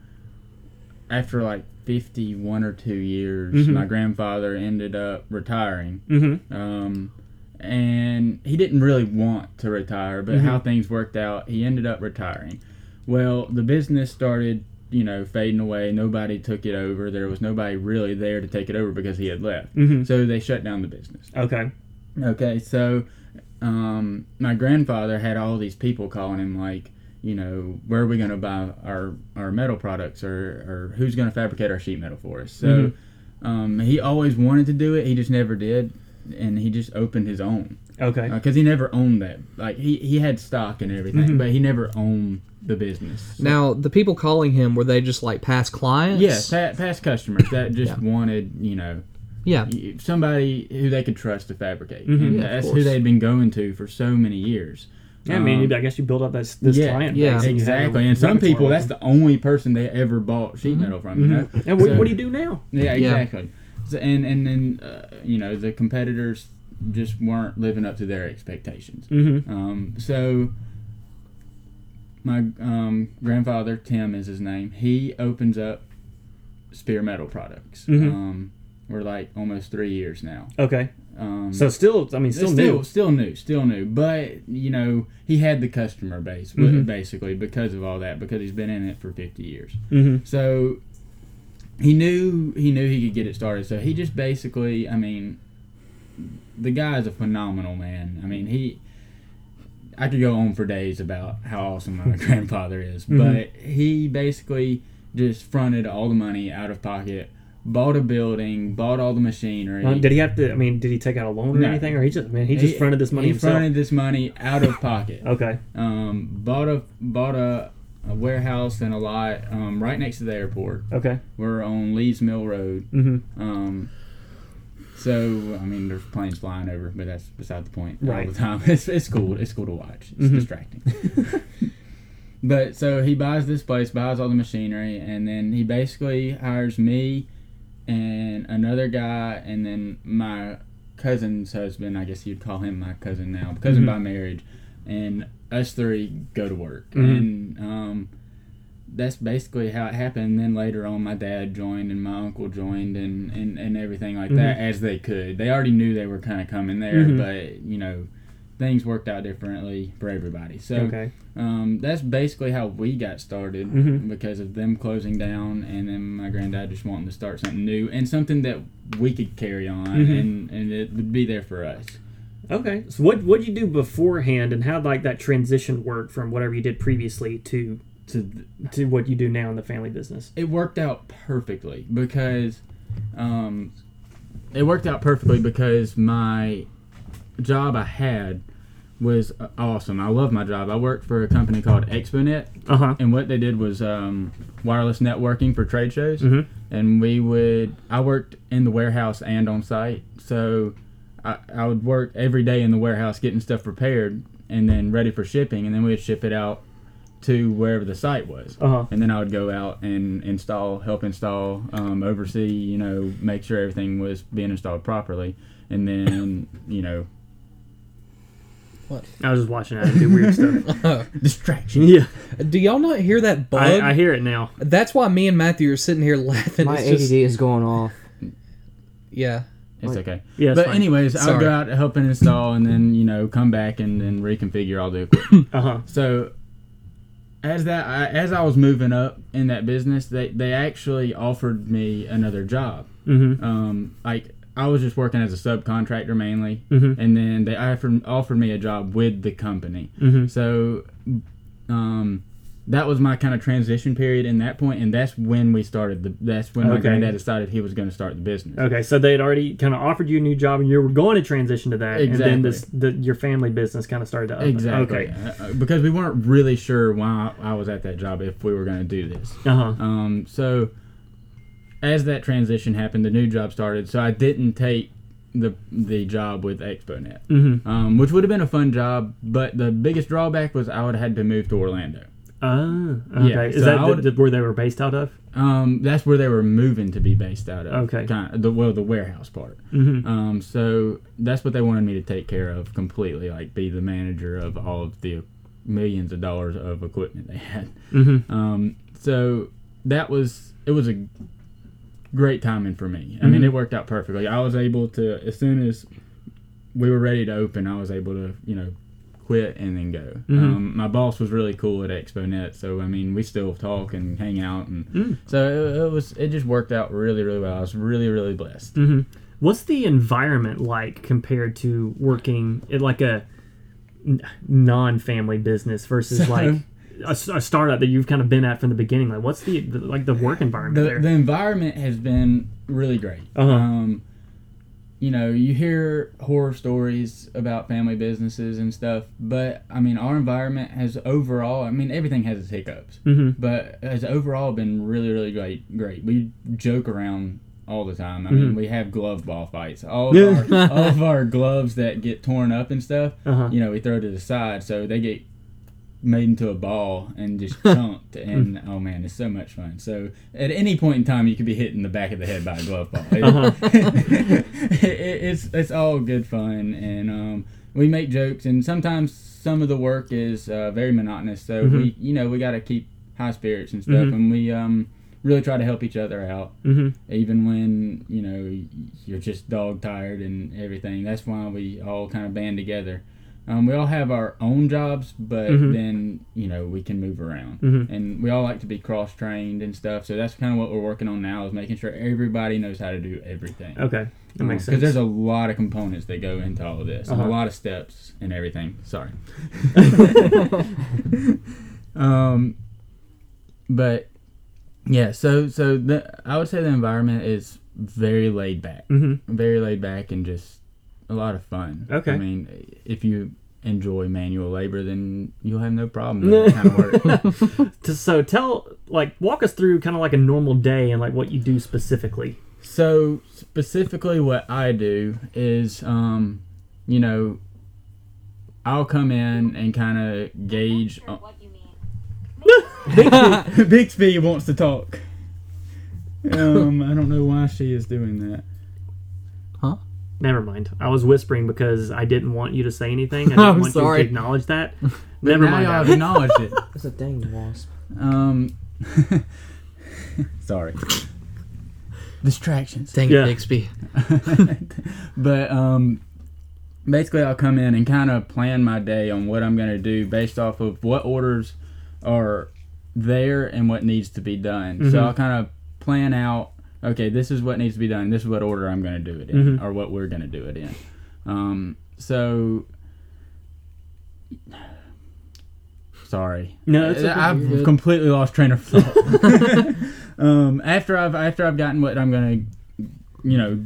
Speaker 2: after like fifty-one or two years,
Speaker 4: Mhm.
Speaker 2: my grandfather ended up retiring.
Speaker 4: Mm-hmm.
Speaker 2: Um, and he didn't really want to retire, but
Speaker 4: Mhm.
Speaker 2: how things worked out, he ended up retiring. Well, the business started, you know, fading away. Nobody took it over. There was nobody really there to take it over because he had left.
Speaker 4: Mm-hmm.
Speaker 2: So they shut down the business.
Speaker 4: Okay.
Speaker 2: Okay, so um, my grandfather had all these people calling him like, you know, where are we going to buy our, our metal products or, or who's going to fabricate our sheet metal for us? So um, he always wanted to do it, he just never did, and he just opened his own
Speaker 4: Okay.
Speaker 2: because he never owned that. Like he, he had stock and everything,
Speaker 4: Mhm.
Speaker 2: but he never owned the business. So-
Speaker 3: Now, the people calling him were they just like past clients?
Speaker 2: yeah, pa- past customers that just
Speaker 3: Yeah.
Speaker 2: wanted, you know,
Speaker 3: Yeah.
Speaker 2: somebody who they could trust to fabricate,
Speaker 4: Mhm.
Speaker 2: and
Speaker 3: Yeah,
Speaker 2: that's who they'd been going to for so many years.
Speaker 4: Yeah, I mean,
Speaker 2: Um,
Speaker 4: I guess you build up this this
Speaker 2: yeah,
Speaker 4: client
Speaker 3: yeah.
Speaker 4: base. and you have a
Speaker 2: exactly. And some people, that's the only person they ever bought sheet
Speaker 3: Mhm.
Speaker 2: metal from. You know,
Speaker 4: Mhm. And what,
Speaker 2: So-
Speaker 4: what do you do now?
Speaker 2: Yeah,
Speaker 3: Yeah.
Speaker 2: exactly. So, and and then uh, you know the competitors just weren't living up to their expectations.
Speaker 4: Mm-hmm.
Speaker 2: Um, so my um, grandfather Tim is his name. He opens up Spear Metal Products.
Speaker 4: Mhm.
Speaker 2: Um, we're like almost three years now.
Speaker 4: Okay.
Speaker 2: Um,
Speaker 4: So still, I mean, still,
Speaker 2: still,
Speaker 4: new.
Speaker 2: still new, still new. But you know, he had the customer base ba-
Speaker 4: Mhm.
Speaker 2: basically because of all that, because he's been in it for fifty years.
Speaker 4: Mm-hmm.
Speaker 2: So he knew he knew he could get it started. So he just basically, I mean, the guy is a phenomenal man. I mean, he. I could go on for days about how awesome my grandfather is,
Speaker 4: Mhm.
Speaker 2: but he basically just fronted all the money out of pocket, bought a building, bought all the machinery.
Speaker 4: Uh, did he have to? I mean, did he take out a loan or
Speaker 2: No.
Speaker 4: anything, or he just? I mean, he just fronted this money
Speaker 2: he
Speaker 4: himself.
Speaker 2: fronted this money out of pocket.
Speaker 4: Okay.
Speaker 2: Um, bought a bought a, a warehouse and a lot um, right next to the airport.
Speaker 4: Okay.
Speaker 2: We're on Lees Mill Road.
Speaker 4: Mm-hmm.
Speaker 2: Um, so I mean, there's planes flying over, but that's beside the point.
Speaker 4: Right.
Speaker 2: All the time, it's it's cool. It's cool to watch. It's
Speaker 4: Mhm.
Speaker 2: distracting. but so he buys this place, buys all the machinery, and then he basically hires me and another guy, and then my cousin's husband. I guess you'd call him my cousin now, cousin
Speaker 4: Mhm.
Speaker 2: by marriage. and us three go to work,
Speaker 4: Mhm.
Speaker 2: and um, that's basically how it happened. And then later on, my dad joined and my uncle joined, and and, and everything like that as they could. They already knew they were kind of coming there,
Speaker 4: Mhm.
Speaker 2: but you know. Things worked out differently for everybody. So
Speaker 4: Okay.
Speaker 2: um, that's basically how we got started
Speaker 4: Mhm.
Speaker 2: because of them closing down and then my granddad just wanting to start something new and something that we could carry on
Speaker 4: Mhm.
Speaker 2: and, and it would be there for us.
Speaker 4: Okay. So what what you do beforehand, and how like that transition work from whatever you did previously to
Speaker 2: to
Speaker 4: to what you do now in the family business?
Speaker 2: it worked out perfectly because um, it worked out perfectly because my job I had was uh, awesome. I love my job. I worked for a company called ExpoNet
Speaker 4: Uh huh.
Speaker 2: and what they did was um, wireless networking for trade shows.
Speaker 4: Mhm.
Speaker 2: And we would, I worked in the warehouse and on site, so I, I would work every day in the warehouse getting stuff prepared and then ready for shipping, and then we'd ship it out to wherever the site was.
Speaker 4: Uh huh.
Speaker 2: And then I would go out and install, help install, um, oversee, you know, make sure everything was being installed properly, and then you know,
Speaker 4: I was just watching that and do weird stuff.
Speaker 2: distraction.
Speaker 4: Yeah,
Speaker 3: Do y'all not hear that bug?
Speaker 4: I, I hear it now.
Speaker 3: That's why me and Matthew are sitting here laughing.
Speaker 1: My
Speaker 3: It's
Speaker 1: ADD
Speaker 3: just-
Speaker 1: is going off.
Speaker 3: yeah.
Speaker 2: It's okay.
Speaker 4: Yeah, it's
Speaker 2: but
Speaker 4: fine.
Speaker 2: anyways, I would
Speaker 3: Sorry.
Speaker 2: go out and help and install, and then you know come back and then reconfigure all the equipment.
Speaker 4: Uh huh.
Speaker 2: so as that I, as I was moving up in that business, they they actually offered me another job.
Speaker 4: Mm-hmm.
Speaker 2: Um, like I was just working as a subcontractor mainly,
Speaker 4: Mhm.
Speaker 2: and then they offered offered me a job with the company.
Speaker 4: Mhm.
Speaker 2: So, um, that was my kind of transition period in that point, and that's when we started the. That's when my granddad decided he was going to start the business.
Speaker 4: Okay, so they had already kind of offered you a new job, and you were going to transition to that, and then this the, your family business kind of started to open.
Speaker 2: Exactly.
Speaker 4: Okay.
Speaker 2: Uh, uh, because we weren't really sure why I was at that job if we were going to do this.
Speaker 4: Uh huh.
Speaker 2: Um, so as that transition happened, the new job started. So I didn't take the the job with ExpoNet,
Speaker 4: Mm-hmm.
Speaker 2: um, which would have been a fun job. But the biggest drawback was I would have had to move to Orlando.
Speaker 4: Ah. Okay.
Speaker 2: Yeah,
Speaker 4: Is
Speaker 2: so
Speaker 4: that
Speaker 2: would-
Speaker 4: the- where they were based out of?
Speaker 2: Um, that's where they were moving to be based out of.
Speaker 4: Okay.
Speaker 2: Kind of, the well, the warehouse part.
Speaker 4: Mm-hmm.
Speaker 2: Um, so that's what they wanted me to take care of completely, like be the manager of all of the millions of dollars of equipment they had.
Speaker 4: Mm-hmm.
Speaker 2: Um, so that was it was a great timing for me. I mean,
Speaker 4: Mhm.
Speaker 2: it worked out perfectly. I was able to as soon as we were ready to open, I was able to you know quit and then go.
Speaker 4: Mhm.
Speaker 2: Um, my boss was really cool at ExpoNet, so I mean, we still talk and hang out, and
Speaker 4: Mm.
Speaker 2: so it, it was it just worked out really really well. I was really really blessed.
Speaker 4: Mm-hmm. What's the environment like compared to working at like a non-family business versus
Speaker 2: So-
Speaker 4: like a, a startup that you've kind of been at from the beginning? Like, what's the, the like the work environment
Speaker 2: the,
Speaker 4: there?
Speaker 2: the environment has been really great.
Speaker 4: Uh-huh.
Speaker 2: Um, you know, you hear horror stories about family businesses and stuff, but I mean, our environment has overall, I mean, everything has its hiccups,
Speaker 4: mm-hmm.
Speaker 2: but has overall been really, really great. Great. We joke around all the time. I mean,
Speaker 4: Mhm.
Speaker 2: we have glove ball fights. All of our, all of our gloves that get torn up and stuff,
Speaker 4: Uh-huh.
Speaker 2: you know, we throw to the side so they get made into a ball and just chunked and oh man it's so much fun so at any point in time you could be hit in the back of the head by a glove ball It-
Speaker 4: Uh-huh.
Speaker 2: it- it's it's all good fun and um, we make jokes and sometimes some of the work is uh, very monotonous so
Speaker 4: Mhm.
Speaker 2: we you know we got to keep high spirits and stuff
Speaker 4: Mhm.
Speaker 2: and we um, really try to help each other out
Speaker 4: Mm-hmm.
Speaker 2: even when you know you're just dog tired and everything. That's why we all kind of band together. Um, we all have our own jobs, but
Speaker 4: Mhm.
Speaker 2: then you know we can move around,
Speaker 4: Mhm.
Speaker 2: and we all like to be cross trained and stuff. So that's kind of what we're working on now is making sure everybody knows how to do everything.
Speaker 4: Okay, that makes sense.
Speaker 2: Because there's a lot of components that go into all of this,
Speaker 4: Uh-huh.
Speaker 2: a lot of steps and everything. Sorry. um, but yeah, so so the, I would say the environment is very laid back,
Speaker 4: mm-hmm.
Speaker 2: very laid back, and just a lot of fun.
Speaker 4: Okay.
Speaker 2: I mean, if you enjoy manual labor, then you'll have no problem with that kind of work.
Speaker 4: So tell, like, walk us through kind of like a normal day and like what you do specifically.
Speaker 2: So specifically, what I do is, um, you know, I'll come in and kind of gauge.
Speaker 6: Sure what you mean.
Speaker 2: Bixby wants to talk. Um, I don't know why she is doing that.
Speaker 3: Huh?
Speaker 4: Never mind. I was whispering because I didn't want you to say anything. I didn't
Speaker 3: I'm
Speaker 4: want
Speaker 3: sorry.
Speaker 4: you to acknowledge that. Never
Speaker 2: now
Speaker 4: mind.
Speaker 2: y'all have acknowledged it.
Speaker 1: It's a dang wasp.
Speaker 2: Um, sorry. Distractions.
Speaker 3: Dang
Speaker 4: Yeah.
Speaker 3: it, Bixby.
Speaker 2: but um, basically, I'll come in and kind of plan my day on what I'm going to do based off of what orders are there and what needs to be done. So I'll kind of plan out. Okay, this is what needs to be done. This is what order I'm going to do it in, or what we're going to do it in. Um, so, sorry.
Speaker 4: No, it's okay.
Speaker 2: I've completely lost train of thought. um, after I've after I've gotten what I'm gonna, you know,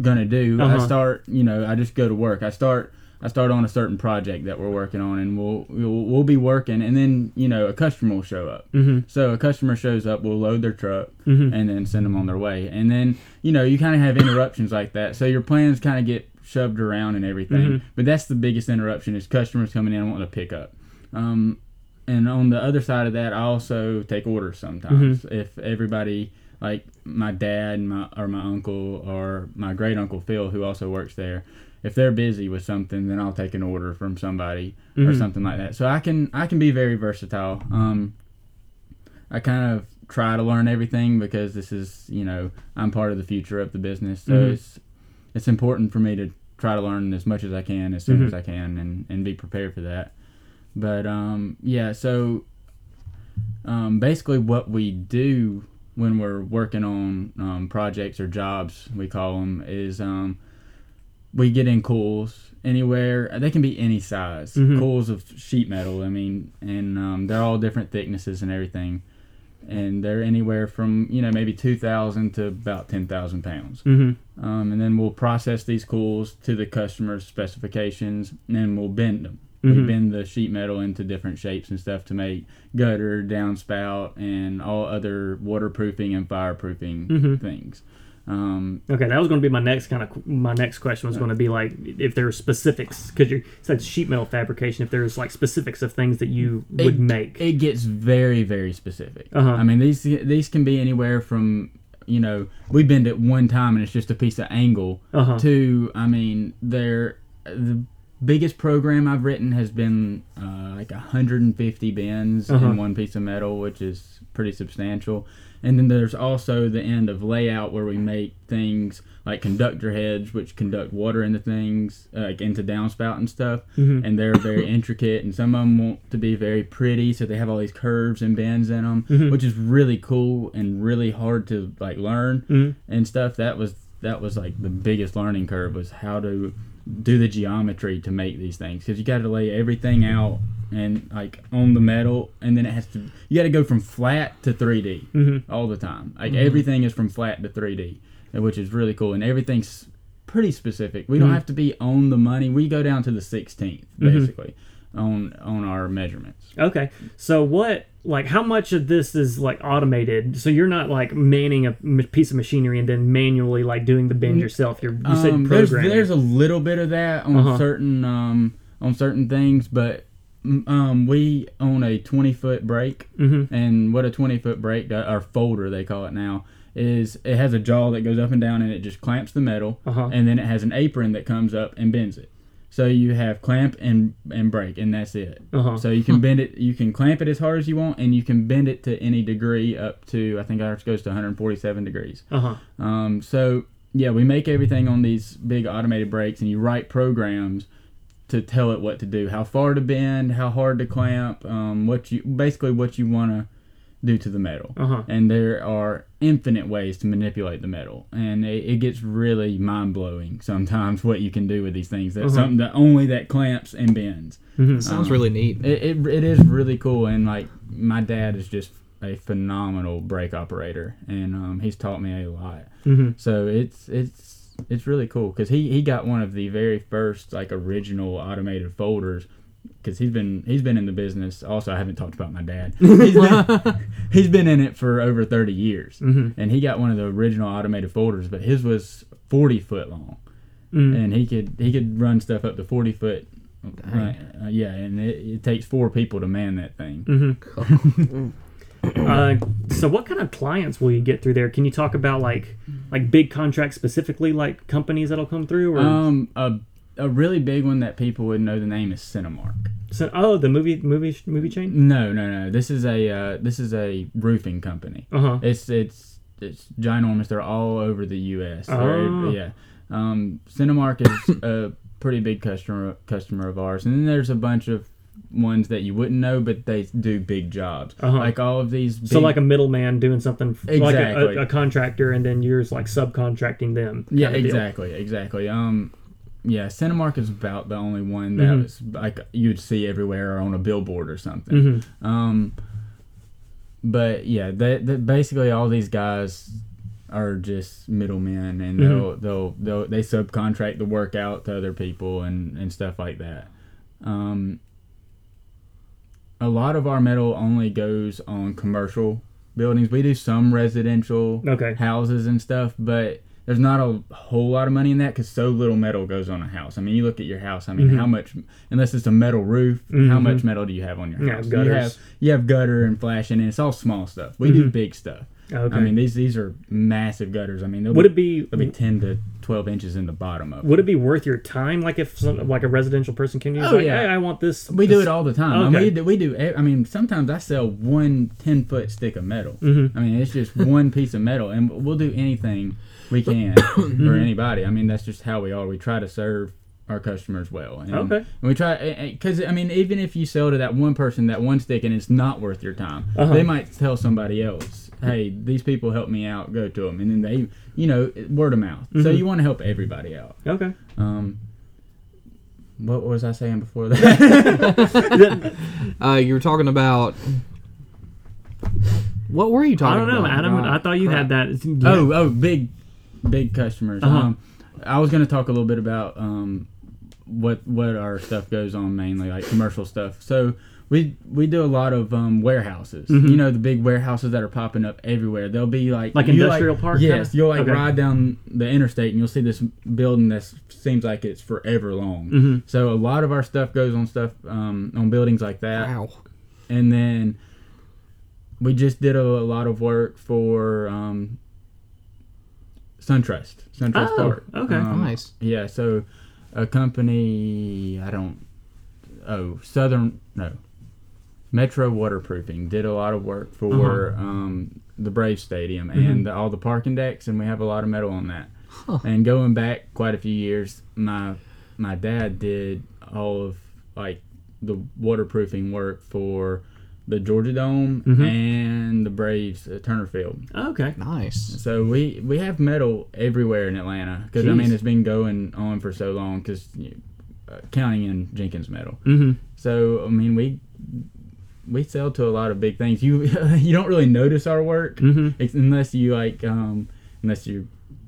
Speaker 2: gonna do, I
Speaker 4: Uh-huh.
Speaker 2: start. You know, I just go to work. I start. I start on a certain project that we're working on, and we'll we'll, we'll be working, and then you know a customer will show up.
Speaker 4: Mhm.
Speaker 2: So a customer shows up, we'll load their truck,
Speaker 4: Mhm.
Speaker 2: and then send them on their way. And then you know you kind of have interruptions like that, so your plans kind of get shoved around and everything.
Speaker 4: Mhm.
Speaker 2: But that's the biggest interruption is customers coming in wanting to pick up. Um, and on the other side of that, I also take orders sometimes. If everybody, like my dad, and my or my uncle, or my great uncle Phil, who also works there, if they're busy with something, then I'll take an order from somebody or
Speaker 4: Mhm.
Speaker 2: something like that. So I can I can be very versatile. Um, I kind of try to learn everything because this is you know I'm part of the future of the business. So
Speaker 4: Mhm.
Speaker 2: it's it's important for me to try to learn as much as I can as soon
Speaker 4: Mhm.
Speaker 2: as I can and, and be prepared for that. But um, yeah, so um, basically what we do when we're working on um, projects or jobs, we call them, is um, we get in cools anywhere. They can be any size.
Speaker 4: Mhm.
Speaker 2: Cools of sheet metal. I mean, and um, they're all different thicknesses and everything. And they're anywhere from you know maybe two thousand to about ten thousand pounds.
Speaker 4: Mhm.
Speaker 2: Um, and then we'll process these cools to the customer's specifications, and then we'll bend them. We
Speaker 4: Mhm.
Speaker 2: bend the sheet metal into different shapes and stuff to make gutter, downspout, and all other waterproofing and fireproofing
Speaker 4: Mhm.
Speaker 2: things. Um,
Speaker 4: Okay, that was going to be my next kind of my next question was going to be like if there's specifics because you said sheet metal fabrication. If there's like specifics of things that you would
Speaker 2: it,
Speaker 4: make.
Speaker 2: It gets very, very specific.
Speaker 4: Uh-huh.
Speaker 2: I mean, these these can be anywhere from you know we bend it one time and it's just a piece of angle
Speaker 4: Uh-huh.
Speaker 2: to I mean they're the biggest program I've written has been uh, like 150 bends
Speaker 4: Uh-huh.
Speaker 2: in one piece of metal, which is pretty substantial. And then there's also the end of layout where we make things like conductor heads, which conduct water into things, uh, like into downspout and stuff.
Speaker 4: Mhm.
Speaker 2: And they're very intricate, and some of them want to be very pretty, so they have all these curves and bends in them,
Speaker 4: Mhm.
Speaker 2: which is really cool and really hard to like learn
Speaker 4: Mhm.
Speaker 2: and stuff. That was that was like the biggest learning curve was how to do the geometry to make these things because you got to lay everything out and like on the metal and then it has to you got to go from flat to 3d
Speaker 4: Mhm.
Speaker 2: all the time like everything is from flat to 3d which is really cool and everything's pretty specific we don't
Speaker 4: Mhm.
Speaker 2: have to be on the money we go down to the 16th
Speaker 4: Mhm.
Speaker 2: basically on on our measurements
Speaker 4: Okay, so what like how much of this is like automated? So you're not like manning a m- piece of machinery and then manually like doing the bend yourself. You're you said
Speaker 2: Um, there's,
Speaker 4: programming.
Speaker 2: there's a little bit of that on
Speaker 4: Uh-huh.
Speaker 2: certain um, on certain things, but um, we own a 20 foot brake,
Speaker 4: Mhm.
Speaker 2: and what a 20 foot brake, or folder they call it now, is it has a jaw that goes up and down, and it just clamps the metal,
Speaker 4: Uh-huh.
Speaker 2: and then it has an apron that comes up and bends it. So you have clamp and and brake, and that's it.
Speaker 4: Uh-huh.
Speaker 2: So you can bend it, you can clamp it as hard as you want, and you can bend it to any degree up to I think ours goes to 147 degrees.
Speaker 4: Uh huh.
Speaker 2: Um, so yeah, we make everything on these big automated brakes, and you write programs to tell it what to do, how far to bend, how hard to clamp, um, what you basically what you want to do to the metal.
Speaker 4: Uh-huh.
Speaker 2: And there are infinite ways to manipulate the metal, and it, it gets really mind blowing sometimes what you can do with these things. That's
Speaker 4: Uh-huh.
Speaker 2: something that only that clamps and bends.
Speaker 4: Mhm.
Speaker 3: Sounds really neat.
Speaker 2: It, it, it is really cool, and like my dad is just a phenomenal brake operator, and um, he's taught me a lot.
Speaker 4: Mhm.
Speaker 2: So it's it's it's really cool because he, he got one of the very first like original automated folders because he's been he's been in the business. Also, I haven't talked about my dad. He's been, he's been in it for over thirty years,
Speaker 4: Mhm.
Speaker 2: and he got one of the original automated folders, but his was forty foot long,
Speaker 4: Mm.
Speaker 2: and he could he could run stuff up to forty foot. Uh, uh, yeah, and it, it takes four people to man that thing.
Speaker 4: Mhm. uh, so what kind of clients will you get through there? Can you talk about like like big contracts specifically, like companies that'll come through? Or
Speaker 2: Um, a a really big one that people would know the name is CentiMark.
Speaker 4: so, oh, the movie movie movie chain.
Speaker 2: No, no, no. This is a uh, this is a roofing company.
Speaker 4: Uh huh.
Speaker 2: It's it's it's ginormous. They're all over the U.S.
Speaker 4: Oh.
Speaker 2: Yeah. Um, CentiMark is a pretty big customer customer of ours, and then there's a bunch of ones that you wouldn't know, but they do big jobs.
Speaker 4: Uh-huh.
Speaker 2: Like all of these. Big,
Speaker 4: So like a middleman doing something f- like a, a, a contractor, and then yours like subcontracting them.
Speaker 2: Yeah,
Speaker 4: deal.
Speaker 2: exactly, exactly. Um, yeah, CentiMark is about the only one that
Speaker 4: Mhm.
Speaker 2: was like you'd see everywhere or on a billboard or something.
Speaker 4: Mhm.
Speaker 2: Um, but yeah, that that basically all these guys are just middlemen, and
Speaker 4: Mm-hmm.
Speaker 2: they'll, they'll they'll they subcontract the work out to other people and and stuff like that. Um, a lot of our metal only goes on commercial buildings. We do some residential
Speaker 4: Okay.
Speaker 2: houses and stuff, but there's not a whole lot of money in that because so little metal goes on a house. I mean, you look at your house. I mean,
Speaker 4: Mhm.
Speaker 2: how much? Unless it's a metal roof, how
Speaker 4: Mhm.
Speaker 2: much metal do you have on your
Speaker 4: Yeah,
Speaker 2: house? You have you have gutter and flashing, and it's all small stuff. We do
Speaker 4: Mhm.
Speaker 2: big stuff.
Speaker 4: Okay.
Speaker 2: I mean, these these are massive gutters. I mean,
Speaker 4: would
Speaker 2: be,
Speaker 4: it be
Speaker 2: they'll be ten to twelve inches in the bottom of.
Speaker 4: would it be worth your time? Like if some, like a residential person came to you,
Speaker 2: Oh,
Speaker 4: like,
Speaker 2: yeah.
Speaker 4: hey, I want this.
Speaker 2: We do it all the time. I mean, we do, we do. I mean, sometimes I sell one 10 foot stick of metal.
Speaker 4: Mhm.
Speaker 2: I mean, it's just one piece of metal, and we'll do anything we can for anybody. I mean, that's just how we are. We try to serve our customers well. And,
Speaker 4: Okay.
Speaker 2: And we try because I mean, even if you sell to that one person that one stick and it's not worth your time,
Speaker 4: Uh-huh.
Speaker 2: they might tell somebody else, "Hey, these people helped me out. Go to them," and then they, you know, word of mouth. So
Speaker 4: Mhm.
Speaker 2: you want to help everybody out.
Speaker 4: Okay.
Speaker 2: Um, what was I saying before that?
Speaker 3: Uh, you were talking about. What were you talking? About?
Speaker 4: I don't know,
Speaker 3: about?
Speaker 4: Adam.
Speaker 2: God,
Speaker 4: I thought you had that. Yeah.
Speaker 2: Oh, oh, big, big customers.
Speaker 4: Uh-huh.
Speaker 2: Um, I was going to talk a little bit about um, what what our stuff goes on mainly, like commercial stuff. So we we do a lot of um, warehouses.
Speaker 4: Mhm.
Speaker 2: You know, the big warehouses that are popping up everywhere. They'll be like
Speaker 4: Like industrial park
Speaker 2: Yes,
Speaker 4: kinda?
Speaker 2: you'll like
Speaker 4: Okay.
Speaker 2: ride down the interstate and you'll see this building that seems like it's forever long.
Speaker 4: Mhm.
Speaker 2: So a lot of our stuff goes on stuff um, on buildings like that
Speaker 3: Wow.
Speaker 2: and then we just did a, a lot of work for um, SunTrust, SunTrust
Speaker 4: Oh,
Speaker 2: Park.
Speaker 4: okay.
Speaker 2: Um,
Speaker 3: Nice.
Speaker 2: Yeah, so a company I don't oh Southern no Metro Waterproofing did a lot of work for
Speaker 4: Uh-huh.
Speaker 2: um, the Brave Stadium
Speaker 4: Mm-hmm.
Speaker 2: and all the parking decks, and we have a lot of metal on that.
Speaker 3: Huh.
Speaker 2: And going back quite a few years, my my dad did all of like the waterproofing work for the Georgia Dome
Speaker 4: Mhm.
Speaker 2: and the Braves at Turner Field.
Speaker 4: Okay.
Speaker 3: Nice.
Speaker 2: So we we have metal everywhere in Atlanta because I mean it's been going on for so long because uh, counting in Jenkins metal.
Speaker 4: Mm-hmm.
Speaker 2: So I mean we we sell to a lot of big things. You you don't really notice our work
Speaker 4: Mhm.
Speaker 2: unless you like um unless you're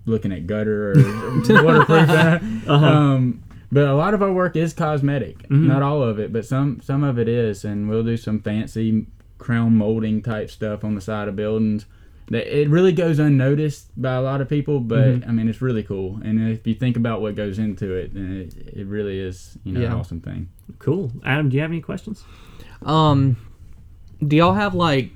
Speaker 2: looking at gutter or waterproof.
Speaker 4: Uh-huh.
Speaker 2: Um, but a lot of our work is cosmetic.
Speaker 4: Mhm.
Speaker 2: Not all of it, but some some of it is, and we'll do some fancy crown molding type stuff on the side of buildings. That it really goes unnoticed by a lot of people, but
Speaker 4: Mhm.
Speaker 2: I mean it's really cool. And if you think about what goes into it, then it, it really is you know
Speaker 3: Yeah.
Speaker 2: an awesome thing.
Speaker 4: Cool. Adam, do you have any questions?
Speaker 3: Um, do y'all have like?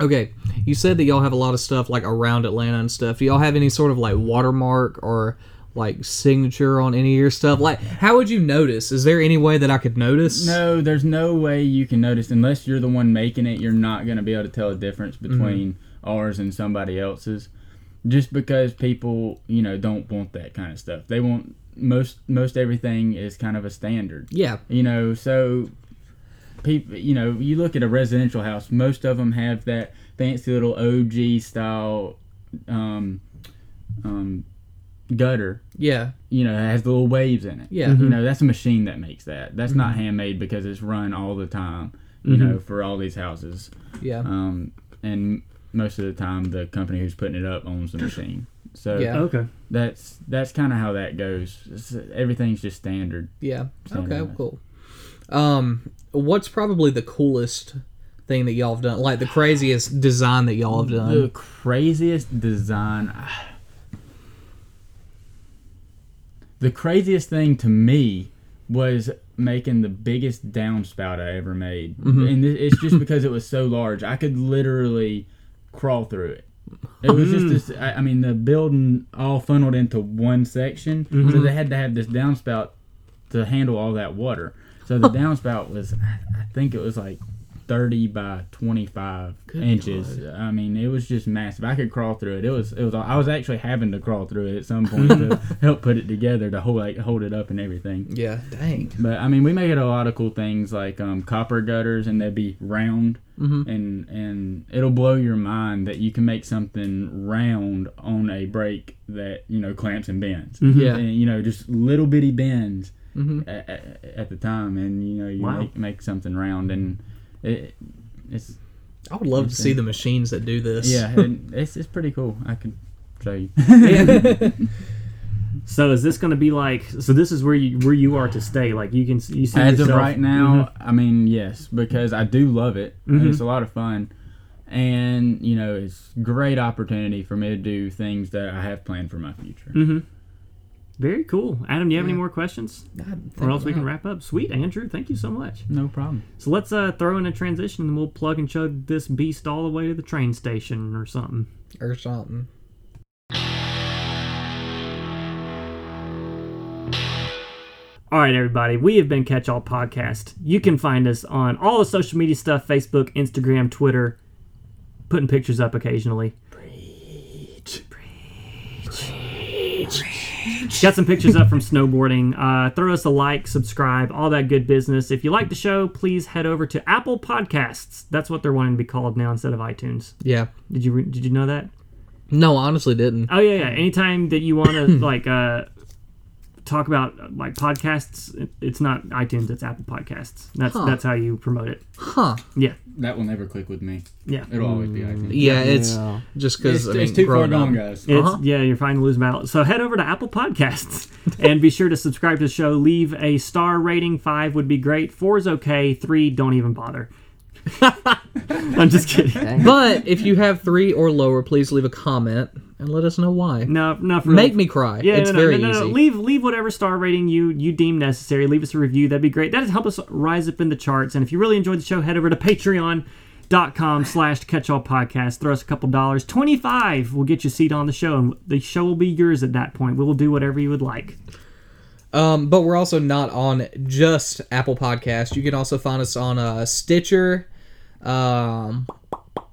Speaker 3: Okay, you said that y'all have a lot of stuff like around Atlanta and stuff. Do y'all have any sort of like watermark or like signature on any of your stuff? Like, how would you notice? Is there any way that I could notice?
Speaker 2: No, there's no way you can notice unless you're the one making it. You're not going to be able to tell a difference between ours and somebody else's, just because people, you know, don't want that kind of stuff. They want most most everything is kind of a standard,
Speaker 3: Yeah.
Speaker 2: you know. So, people, you know, you look at a residential house. Most of them have that fancy little OG style um, um, gutter
Speaker 3: Yeah.
Speaker 2: you know, it has the little waves in it.
Speaker 3: Yeah.
Speaker 2: You know, that's a machine that makes that. That's not handmade because it's run all the time, you know, for all these houses.
Speaker 3: Yeah.
Speaker 2: Um, and most of the time, the company who's putting it up owns the machine. So
Speaker 3: Yeah.
Speaker 4: Okay.
Speaker 2: that's that's kind of how that goes. It's, everything's just standard.
Speaker 3: Yeah. Okay. Cool. Um, what's probably the coolest thing that y'all have done? Like the craziest design that y'all have done?
Speaker 2: The craziest design. The craziest thing to me was making the biggest downspout I ever made, mm-hmm. and it's just because it was so large. I could literally crawl through it. It was just mm-hmm. this. I, I mean, the building all funneled into one section, so mm-hmm. they had to have this downspout to handle all that water. So the downspout was, I think it was like thirty by twenty five inches. I mean, it was just massive. I could crawl through it. It was. It was. I was actually having to crawl through it at some point to help put it together to hold like hold it up and everything.
Speaker 3: Yeah, dang.
Speaker 2: But I mean, we make it a lot of cool things like um, copper gutters, and they'd be round,
Speaker 3: Mhm.
Speaker 2: and and it'll blow your mind that you can make something round on a brake that you know clamps and bends.
Speaker 3: Yeah.
Speaker 2: and, you know just little bitty bends
Speaker 3: Mhm.
Speaker 2: at, at, at the time, and you know you
Speaker 4: Wow.
Speaker 2: make make something round, and it, it's
Speaker 3: I would love to see the machines that do this.
Speaker 2: yeah, and it's it's pretty cool. I can show you.
Speaker 4: So is this going to be like? So this is where you where you are to stay. Like you can you see
Speaker 2: As of right now, I mean, yes, because I do love it.
Speaker 4: Mhm.
Speaker 2: It's a lot of fun. And, you know, it's great opportunity for me to do things that I have planned for my future.
Speaker 4: Mhm. Very cool. Adam, do you have any more questions? Or else we can wrap up. Sweet, Andrew. Thank you so much.
Speaker 2: No problem.
Speaker 4: So let's uh, throw in a transition and we'll plug and chug this beast all the way to the train station or something.
Speaker 3: or something.
Speaker 4: All right, everybody. We have been Catch All Podcast. You can find us on all the social media stuff Facebook, Instagram, Twitter, putting pictures up occasionally. Got some pictures up from snowboarding. Uh, throw us a like, subscribe, all that good business. If you like the show, please head over to Apple Podcasts. That's what they're wanting to be called now instead of iTunes.
Speaker 3: Yeah.
Speaker 4: Did you re- did you know that?
Speaker 3: No, honestly, didn't.
Speaker 4: Oh yeah, yeah. Anytime that you want to like uh, talk about uh, like podcasts, it's not iTunes, it's Apple Podcasts. That's
Speaker 3: Huh.
Speaker 4: that's how you promote it.
Speaker 3: Huh?
Speaker 4: Yeah,
Speaker 2: That will never click with me.
Speaker 4: yeah.
Speaker 2: It'll always be iTunes.
Speaker 3: Yeah, it's
Speaker 1: Yeah.
Speaker 3: just
Speaker 2: It's,
Speaker 3: because I mean,
Speaker 2: it's too far
Speaker 3: growing up-
Speaker 2: gone, guys.
Speaker 4: It's
Speaker 3: Uh-huh.
Speaker 4: yeah, you're fine to lose battle. So head over to Apple Podcasts and be sure to subscribe to the show. Leave a star rating. Five would be great. Four is okay. Three, don't even bother. I'm just kidding.
Speaker 1: Dang.
Speaker 3: But if you have three or lower, please leave a comment and let us know why.
Speaker 4: No, no, for real.
Speaker 3: Make me cry.
Speaker 4: Yeah,
Speaker 3: it's
Speaker 4: no, no,
Speaker 3: very
Speaker 4: no, no,
Speaker 3: easy.
Speaker 4: Leave leave whatever star rating you you deem necessary. Leave us a review. That'd be great. That'd help us rise up in the charts. And if you really enjoyed the show, head over to patreon.com slash catchall podcast. Throw us a couple dollars. 25 will get you a seat on the show. And the show will be yours at that point. We will do whatever you would like.
Speaker 3: Um, but we're also not on just Apple Podcast. You can also find us on uh, Stitcher. Um,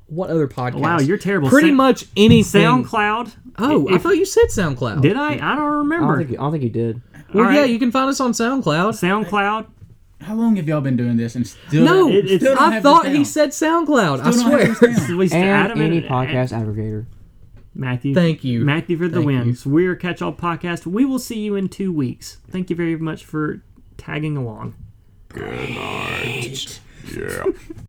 Speaker 3: what other podcast?
Speaker 4: Wow, you're terrible.
Speaker 3: Pretty
Speaker 4: Sa-
Speaker 3: much anything.
Speaker 4: SoundCloud.
Speaker 3: Oh, I
Speaker 4: If-
Speaker 3: thought you said SoundCloud.
Speaker 4: Did I? I don't
Speaker 1: I don't
Speaker 4: remember.
Speaker 1: think, I don't think you did.
Speaker 3: well,
Speaker 4: All
Speaker 3: yeah,
Speaker 4: right.
Speaker 3: you can find us on SoundCloud.
Speaker 4: SoundCloud.
Speaker 2: How long have y'all been doing this and still
Speaker 3: No,
Speaker 4: It- it's-
Speaker 2: still don't
Speaker 3: I
Speaker 2: have
Speaker 3: thought he
Speaker 2: down?
Speaker 3: said SoundCloud. I
Speaker 2: Still don't have
Speaker 3: swear.
Speaker 2: this down.
Speaker 4: We st-
Speaker 1: And
Speaker 4: Adam
Speaker 1: any
Speaker 4: and- uh,
Speaker 1: podcast aggregator.
Speaker 4: Matthew.
Speaker 3: Thank you.
Speaker 4: Matthew for the
Speaker 3: Thank you.
Speaker 4: wins. We're Catch All Podcast. We will see you in two weeks. Thank you very much for tagging along. Good night.
Speaker 5: Yeah.